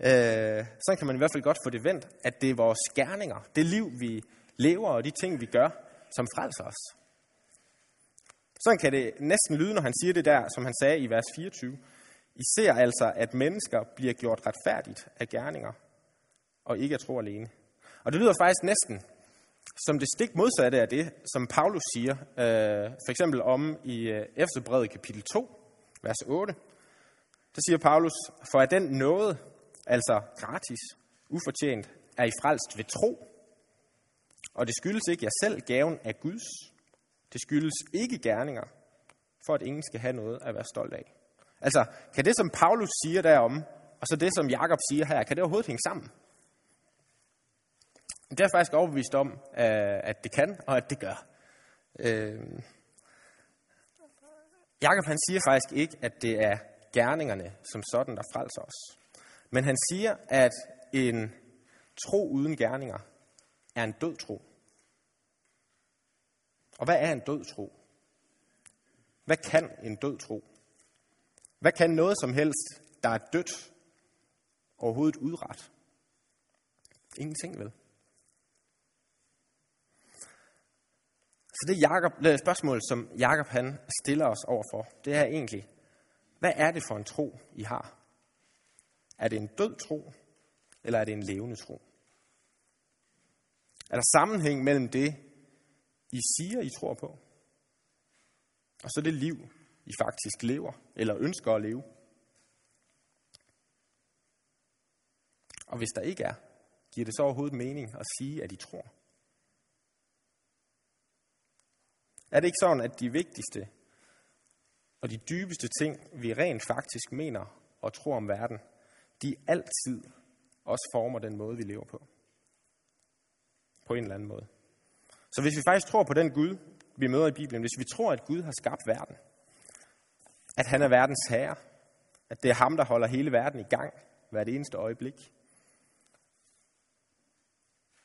A: øh, så kan man i hvert fald godt få det vendt, at det er vores gerninger, det liv, vi lever og de ting, vi gør, som frelser os. Sådan kan det næsten lyde, når han siger det der, som han sagde i vers 24. I ser altså, at mennesker bliver gjort retfærdigt af gerninger, og ikke af tro alene. Og det lyder faktisk næsten som det stik modsatte af det, som Paulus siger, øh, for eksempel om i øh, Efterbrevet kapitel 2, vers 8. Der siger Paulus, for at den nåde, altså gratis, ufortjent, er I frelst ved tro. Og det skyldes ikke jer selv gaven af Guds. Det skyldes ikke gerninger, for at ingen skal have noget at være stolt af. Altså, kan det, som Paulus siger derom, og så det, som Jakob siger her, kan det overhovedet hænge sammen? Det er jeg faktisk overbevist om, øh, at det kan, og at det gør. Øh, Jakob han siger faktisk ikke, at det er gerningerne som sådan, der frelser os. Men han siger, at en tro uden gerninger er en død tro. Og hvad er en død tro? Hvad kan en død tro? Hvad kan noget som helst, der er dødt, overhovedet udret? Ingenting vel? Så det, Jacob, det spørgsmål, som Jakob han stiller os overfor, det er egentlig, hvad er det for en tro, I har? Er det en død tro, eller er det en levende tro? Er der sammenhæng mellem det, i siger, I tror på, og så det liv, I faktisk lever, eller ønsker at leve? Og hvis der ikke er, giver det så overhovedet mening at sige, at I tror? Er det ikke sådan, at de vigtigste og de dybeste ting, vi rent faktisk mener og tror om verden, de altid også former den måde, vi lever på. På en eller anden måde. Så hvis vi faktisk tror på den Gud, vi møder i Bibelen, hvis vi tror, at Gud har skabt verden, at han er verdens herre, at det er ham, der holder hele verden i gang hvert eneste øjeblik,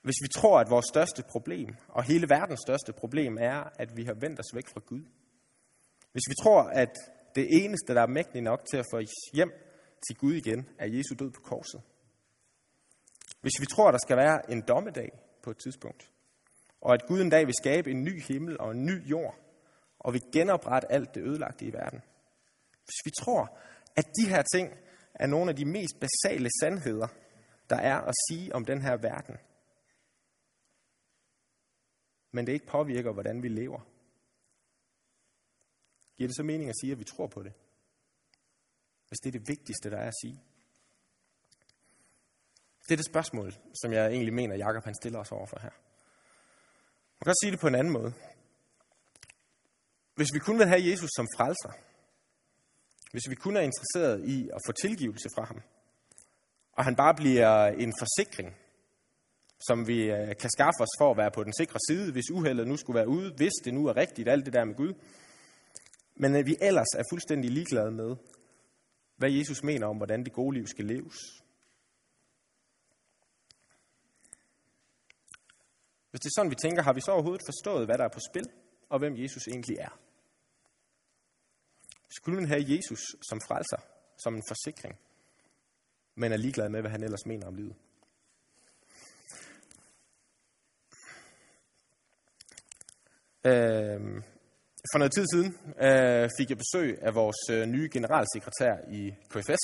A: hvis vi tror, at vores største problem, og hele verdens største problem, er, at vi har vendt os væk fra Gud. Hvis vi tror, at det eneste, der er mægtigt nok til at få os hjem til Gud igen, er Jesu død på korset. Hvis vi tror, der skal være en dommedag på et tidspunkt, og at Gud en dag vil skabe en ny himmel og en ny jord, og vil genoprette alt det ødelagte i verden. Hvis vi tror, at de her ting er nogle af de mest basale sandheder, der er at sige om den her verden, men det ikke påvirker, hvordan vi lever. Giver det så mening at sige, at vi tror på det? Hvis det er det vigtigste, der er at sige. Det er det spørgsmål, som jeg egentlig mener, Jakob han stiller os overfor her. Man kan også sige det på en anden måde. Hvis vi kun vil have Jesus som frelser, hvis vi kun er interesseret i at få tilgivelse fra ham, og han bare bliver en forsikring som vi øh, kan skaffe os for at være på den sikre side, hvis uheldet nu skulle være ude, hvis det nu er rigtigt, alt det der med Gud. Men at vi ellers er fuldstændig ligeglade med, hvad Jesus mener om, hvordan det gode liv skal leves. Hvis det er sådan, vi tænker, har vi så overhovedet forstået, hvad der er på spil, og hvem Jesus egentlig er? Skulle man have Jesus som frelser, som en forsikring, men er ligeglad med, hvad han ellers mener om livet? Øh, for noget tid siden øh, fik jeg besøg af vores øh, nye generalsekretær i KFS,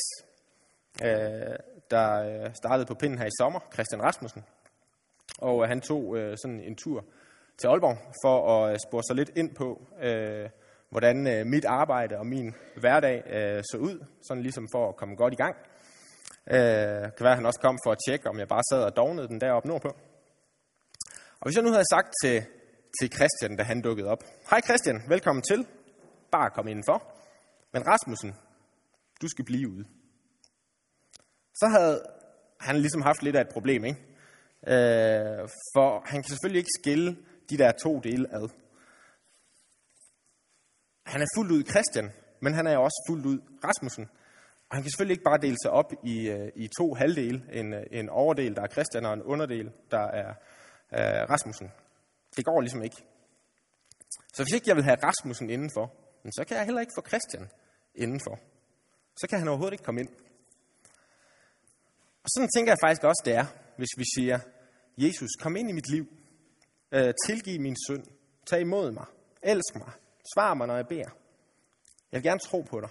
A: øh, der øh, startede på pinden her i sommer, Christian Rasmussen. Og øh, han tog øh, sådan en tur til Aalborg for at øh, spore sig lidt ind på, øh, hvordan øh, mit arbejde og min hverdag øh, så ud, sådan ligesom for at komme godt i gang. Øh, kan være, at han også kom for at tjekke, om jeg bare sad og dognede den deroppe nordpå. Og hvis jeg nu havde sagt til til Christian, da han dukkede op. Hej Christian, velkommen til. Bare kom indenfor. Men Rasmussen, du skal blive ude. Så havde han ligesom haft lidt af et problem, ikke? Øh, for han kan selvfølgelig ikke skille de der to dele ad. Han er fuldt ud Christian, men han er også fuldt ud Rasmussen. Og han kan selvfølgelig ikke bare dele sig op i, øh, i to halvdele. En, øh, en overdel, der er Christian, og en underdel, der er øh, Rasmussen. Det går ligesom ikke. Så hvis ikke jeg vil have Rasmussen indenfor, så kan jeg heller ikke få Christian indenfor. Så kan han overhovedet ikke komme ind. Og sådan tænker jeg faktisk også, det er, hvis vi siger, Jesus, kom ind i mit liv. Øh, tilgiv min synd. Tag imod mig. Elsk mig. Svar mig, når jeg beder. Jeg vil gerne tro på dig.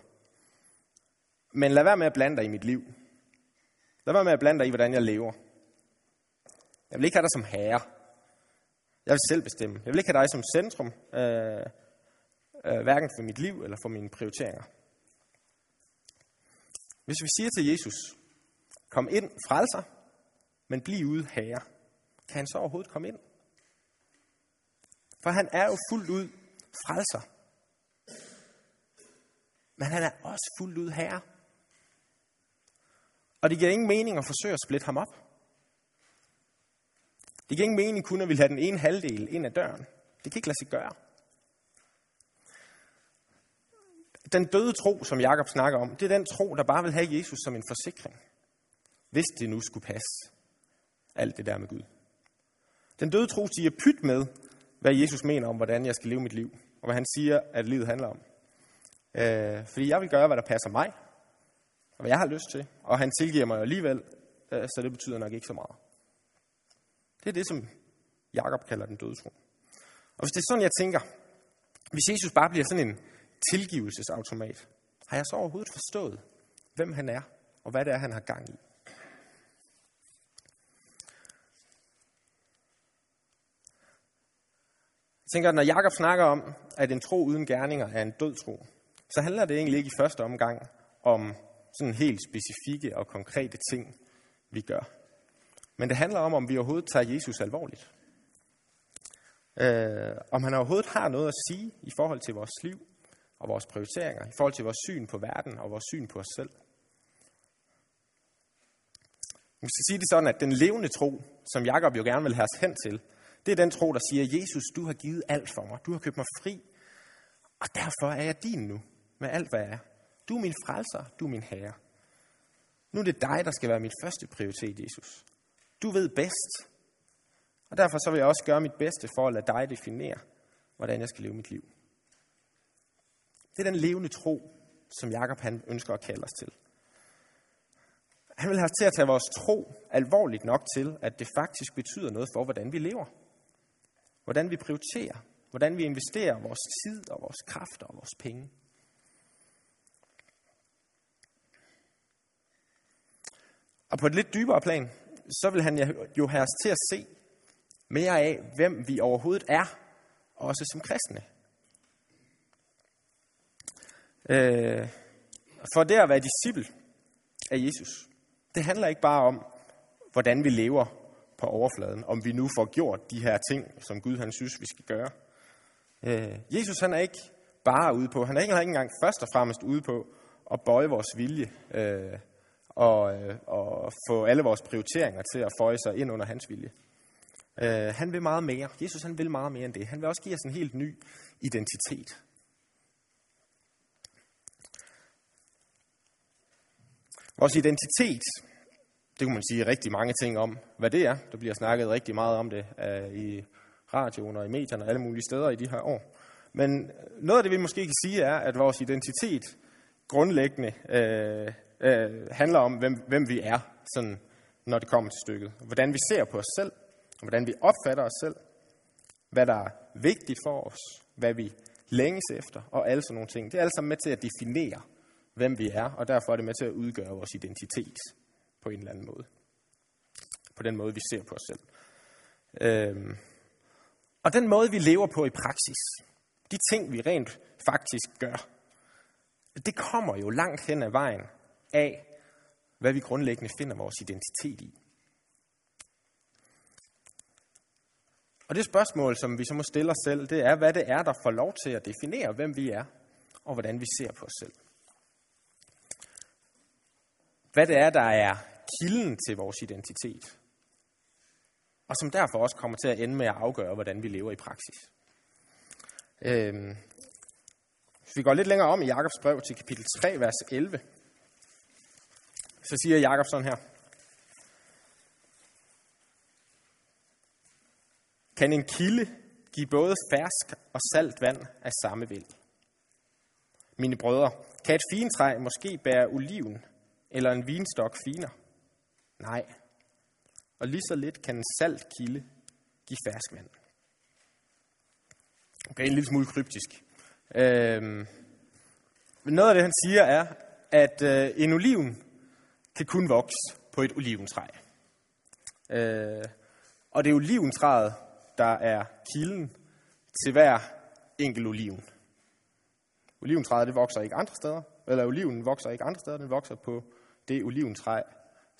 A: Men lad være med at blande dig i mit liv. Lad være med at blande dig i, hvordan jeg lever. Jeg vil ikke have dig som herre. Jeg vil selv bestemme. Jeg vil ikke have dig som centrum, øh, øh, hverken for mit liv eller for mine prioriteringer. Hvis vi siger til Jesus, kom ind, frelser, men bliv ude herre, kan han så overhovedet komme ind? For han er jo fuldt ud frelser. Men han er også fuldt ud herre. Og det giver ingen mening at forsøge at splitte ham op. Det giver ingen mening kun at ville have den ene halvdel ind ad døren. Det kan ikke lade sig gøre. Den døde tro, som Jakob snakker om, det er den tro, der bare vil have Jesus som en forsikring. Hvis det nu skulle passe. Alt det der med Gud. Den døde tro siger pyt med, hvad Jesus mener om, hvordan jeg skal leve mit liv. Og hvad han siger, at livet handler om. Øh, fordi jeg vil gøre, hvad der passer mig. Og hvad jeg har lyst til. Og han tilgiver mig alligevel, øh, så det betyder nok ikke så meget. Det er det, som Jakob kalder den døde tro. Og hvis det er sådan, jeg tænker, hvis Jesus bare bliver sådan en tilgivelsesautomat, har jeg så overhovedet forstået, hvem han er, og hvad det er, han har gang i? Tænker, at når Jakob snakker om, at en tro uden gerninger er en død tro, så handler det egentlig ikke i første omgang om sådan helt specifikke og konkrete ting, vi gør. Men det handler om, om vi overhovedet tager Jesus alvorligt. Øh, om han overhovedet har noget at sige i forhold til vores liv, og vores prioriteringer, i forhold til vores syn på verden og vores syn på os selv. Man skal sige det sådan, at den levende tro, som Jakob jo gerne vil have os hen til, det er den tro, der siger, Jesus, du har givet alt for mig. Du har købt mig fri, og derfor er jeg din nu, med alt hvad jeg er. Du er min frelser, du er min herre. Nu er det dig, der skal være mit første prioritet, Jesus. Du ved bedst. Og derfor så vil jeg også gøre mit bedste for at lade dig definere, hvordan jeg skal leve mit liv. Det er den levende tro, som Jakob han ønsker at kalde os til. Han vil have os til at tage vores tro alvorligt nok til, at det faktisk betyder noget for, hvordan vi lever. Hvordan vi prioriterer. Hvordan vi investerer vores tid og vores kræfter og vores penge. Og på et lidt dybere plan, så vil han jo have os til at se mere af, hvem vi overhovedet er, også som kristne. Øh, for det at være disciple af Jesus, det handler ikke bare om, hvordan vi lever på overfladen, om vi nu får gjort de her ting, som Gud han synes, vi skal gøre. Øh, Jesus han er ikke bare ude på, han er ikke engang først og fremmest ude på at bøje vores vilje øh, og, øh, og få alle vores prioriteringer til at føje sig ind under hans vilje. Øh, han vil meget mere. Jesus han vil meget mere end det. Han vil også give os en helt ny identitet. Vores identitet, det kunne man sige rigtig mange ting om, hvad det er. Der bliver snakket rigtig meget om det uh, i radioen og i medierne og alle mulige steder i de her år. Men noget af det, vi måske kan sige, er, at vores identitet grundlæggende øh, øh, handler om, hvem, hvem vi er, sådan, når det kommer til stykket. Hvordan vi ser på os selv, hvordan vi opfatter os selv, hvad der er vigtigt for os, hvad vi længes efter, og alle sådan nogle ting. Det er alt sammen med til at definere, hvem vi er, og derfor er det med til at udgøre vores identitet på en eller anden måde. På den måde, vi ser på os selv. Øhm. Og den måde, vi lever på i praksis, de ting, vi rent faktisk gør, det kommer jo langt hen ad vejen af, hvad vi grundlæggende finder vores identitet i. Og det spørgsmål, som vi så må stille os selv, det er, hvad det er, der får lov til at definere, hvem vi er, og hvordan vi ser på os selv hvad det er, der er kilden til vores identitet. Og som derfor også kommer til at ende med at afgøre, hvordan vi lever i praksis. Øhm, hvis vi går lidt længere om i Jakobs brev til kapitel 3, vers 11, så siger Jakob sådan her. Kan en kilde give både fersk og salt vand af samme vild? Mine brødre, kan et fintræ måske bære oliven eller en vinstok finer? Nej. Og lige så lidt kan en salt kilde give ferskvand. Okay, en lille smule kryptisk. Øhm, men noget af det, han siger, er, at øh, en oliven kan kun vokse på et oliventræ. Øh, og det er oliventræet, der er kilden til hver enkelt oliven. Oliventræet det vokser ikke andre steder, eller oliven vokser ikke andre steder, den vokser på det oliventræ,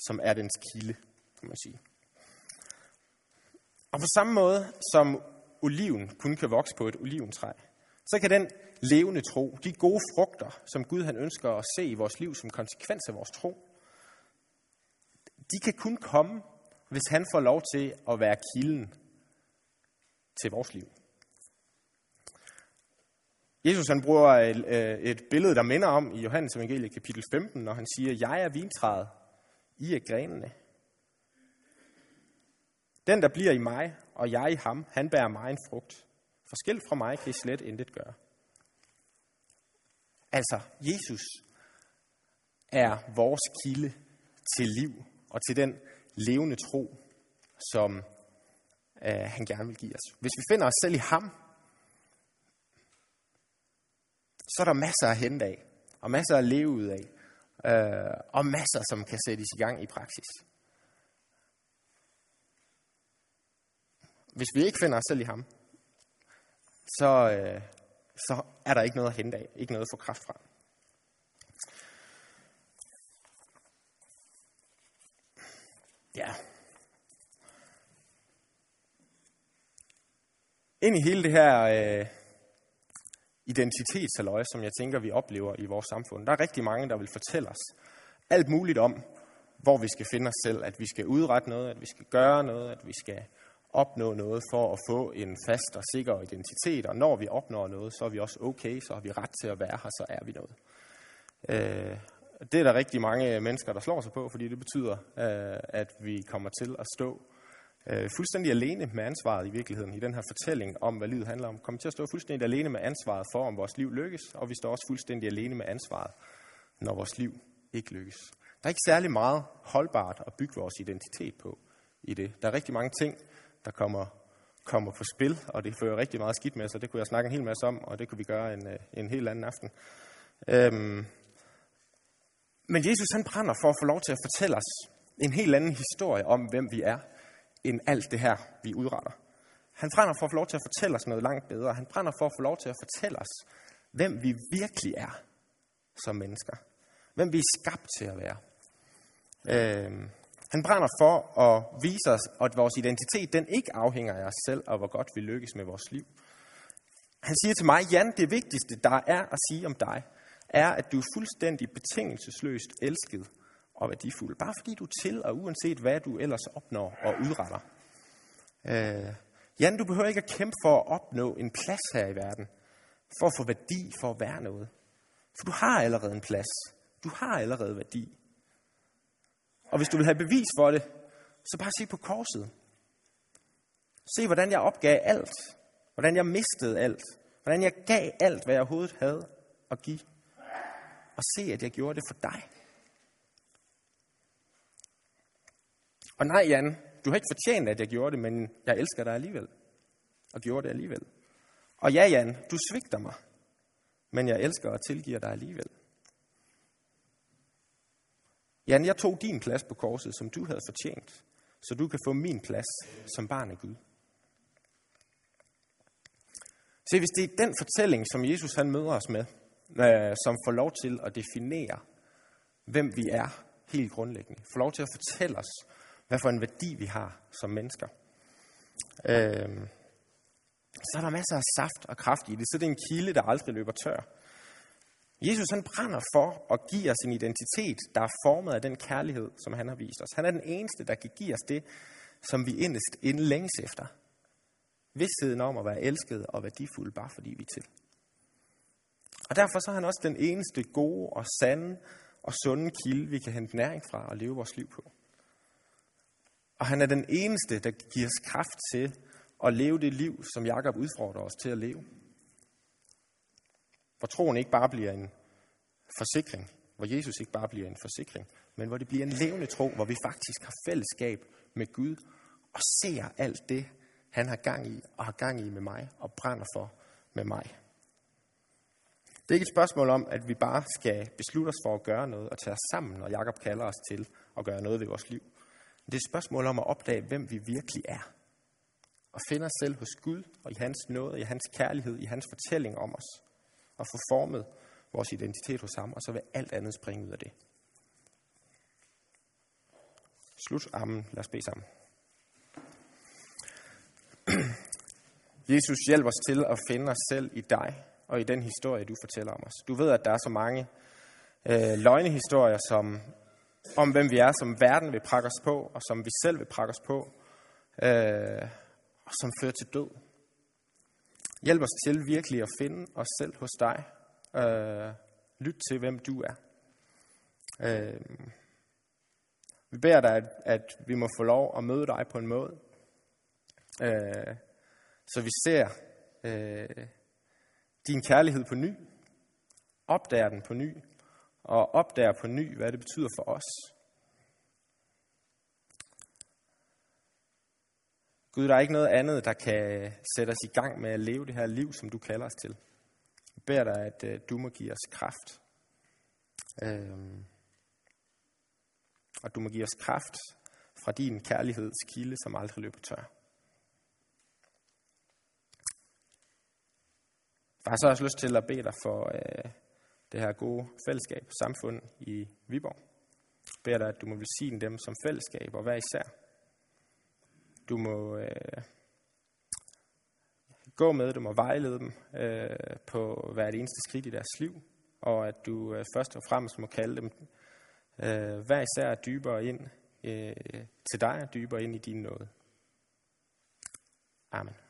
A: som er dens kilde, kan man sige. Og på samme måde som oliven kun kan vokse på et oliventræ, så kan den levende tro, de gode frugter, som Gud han ønsker at se i vores liv som konsekvens af vores tro, de kan kun komme, hvis han får lov til at være kilden til vores liv. Jesus han bruger et, øh, et billede, der minder om i Johannes evangelie kapitel 15, når han siger, jeg er vintræet, i er grenene. Den, der bliver i mig, og jeg i ham, han bærer mig en frugt. Forskel fra mig kan I slet intet gøre. Altså, Jesus er vores kilde til liv og til den levende tro, som øh, han gerne vil give os. Hvis vi finder os selv i ham, så er der masser at hente af, og masser at leve ud af, øh, og masser, som kan sættes i gang i praksis. Hvis vi ikke finder os selv i ham, så, øh, så er der ikke noget at hente af, ikke noget at få kraft fra. Ja. Ind i hele det her øh, identitetsaløje, som jeg tænker, vi oplever i vores samfund. Der er rigtig mange, der vil fortælle os alt muligt om, hvor vi skal finde os selv, at vi skal udrette noget, at vi skal gøre noget, at vi skal opnå noget for at få en fast og sikker identitet, og når vi opnår noget, så er vi også okay, så har vi ret til at være her, så er vi noget. Øh, det er der rigtig mange mennesker, der slår sig på, fordi det betyder, øh, at vi kommer til at stå øh, fuldstændig alene med ansvaret i virkeligheden, i den her fortælling om, hvad livet handler om. Kommer til at stå fuldstændig alene med ansvaret for, om vores liv lykkes, og vi står også fuldstændig alene med ansvaret, når vores liv ikke lykkes. Der er ikke særlig meget holdbart at bygge vores identitet på i det. Der er rigtig mange ting, der kommer, kommer på spil, og det fører rigtig meget skidt med sig. Det kunne jeg snakke en hel masse om, og det kunne vi gøre en, øh, en helt anden aften. Øhm, men Jesus han brænder for at få lov til at fortælle os en helt anden historie om, hvem vi er, end alt det her, vi udretter. Han brænder for at få lov til at fortælle os noget langt bedre. Han brænder for at få lov til at fortælle os, hvem vi virkelig er som mennesker. Hvem vi er skabt til at være. Øhm, han brænder for at vise os, at vores identitet den ikke afhænger af os selv, og hvor godt vi lykkes med vores liv. Han siger til mig, Jan, det vigtigste, der er at sige om dig, er, at du er fuldstændig betingelsesløst elsket og værdifuld. Bare fordi du er til, og uanset hvad du ellers opnår og udretter. Øh, Jan, du behøver ikke at kæmpe for at opnå en plads her i verden. For at få værdi, for at være noget. For du har allerede en plads. Du har allerede værdi. Og hvis du vil have bevis for det, så bare se på korset. Se, hvordan jeg opgav alt. Hvordan jeg mistede alt. Hvordan jeg gav alt, hvad jeg overhovedet havde at give. Og se, at jeg gjorde det for dig. Og nej, Jan, du har ikke fortjent, at jeg gjorde det, men jeg elsker dig alligevel. Og gjorde det alligevel. Og ja, Jan, du svigter mig, men jeg elsker og tilgiver dig alligevel. Jan, jeg tog din plads på korset, som du havde fortjent, så du kan få min plads som barn af Gud. Se, hvis det er den fortælling, som Jesus han møder os med, øh, som får lov til at definere, hvem vi er helt grundlæggende, får lov til at fortælle os, hvad for en værdi vi har som mennesker, øh, så er der masser af saft og kraft i det. Så det er en kilde, der aldrig løber tør. Jesus han brænder for at give os en identitet, der er formet af den kærlighed, som han har vist os. Han er den eneste, der kan give os det, som vi inderst inden længes efter. Vidstheden om at være elsket og værdifuld, bare fordi vi er til. Og derfor så er han også den eneste gode og sande og sunde kilde, vi kan hente næring fra og leve vores liv på. Og han er den eneste, der giver os kraft til at leve det liv, som Jakob udfordrer os til at leve. Hvor troen ikke bare bliver en forsikring, hvor Jesus ikke bare bliver en forsikring, men hvor det bliver en levende tro, hvor vi faktisk har fællesskab med Gud og ser alt det, han har gang i og har gang i med mig og brænder for med mig. Det er ikke et spørgsmål om, at vi bare skal beslutte os for at gøre noget og tage os sammen, når Jakob kalder os til at gøre noget ved vores liv. Det er et spørgsmål om at opdage, hvem vi virkelig er. Og finde os selv hos Gud og i hans nåde, i hans kærlighed, i hans fortælling om os. Og få formet vores identitet hos ham, og så vil alt andet springe ud af det. Slut. Amen. Lad os bede sammen. Jesus, hjælp os til at finde os selv i dig og i den historie, du fortæller om os. Du ved, at der er så mange øh, løgnehistorier, som, om hvem vi er, som verden vil prakke os på, og som vi selv vil prakke os på, øh, og som fører til død. Hjælp os til virkelig at finde os selv hos dig. Øh, lyt til, hvem du er. Øh, vi beder dig, at, at vi må få lov at møde dig på en måde, øh, så vi ser øh, din kærlighed på ny, opdager den på ny, og opdager på ny, hvad det betyder for os. Gud, der er ikke noget andet, der kan sætte os i gang med at leve det her liv, som du kalder os til. Jeg beder dig, at øh, du må give os kraft. Øhm, og du må give os kraft fra din kærlighedskilde, som aldrig løber tør. Jeg har så også lyst til at bede dig for øh, det her gode fællesskab, samfund i Viborg. Jeg beder dig, at du må velsigne dem som fællesskab og hver især. Du må øh, gå med dem og vejlede dem øh, på hvert eneste skridt i deres liv, og at du øh, først og fremmest må kalde dem øh, hver især dybere ind øh, til dig og dybere ind i din nåde. Amen.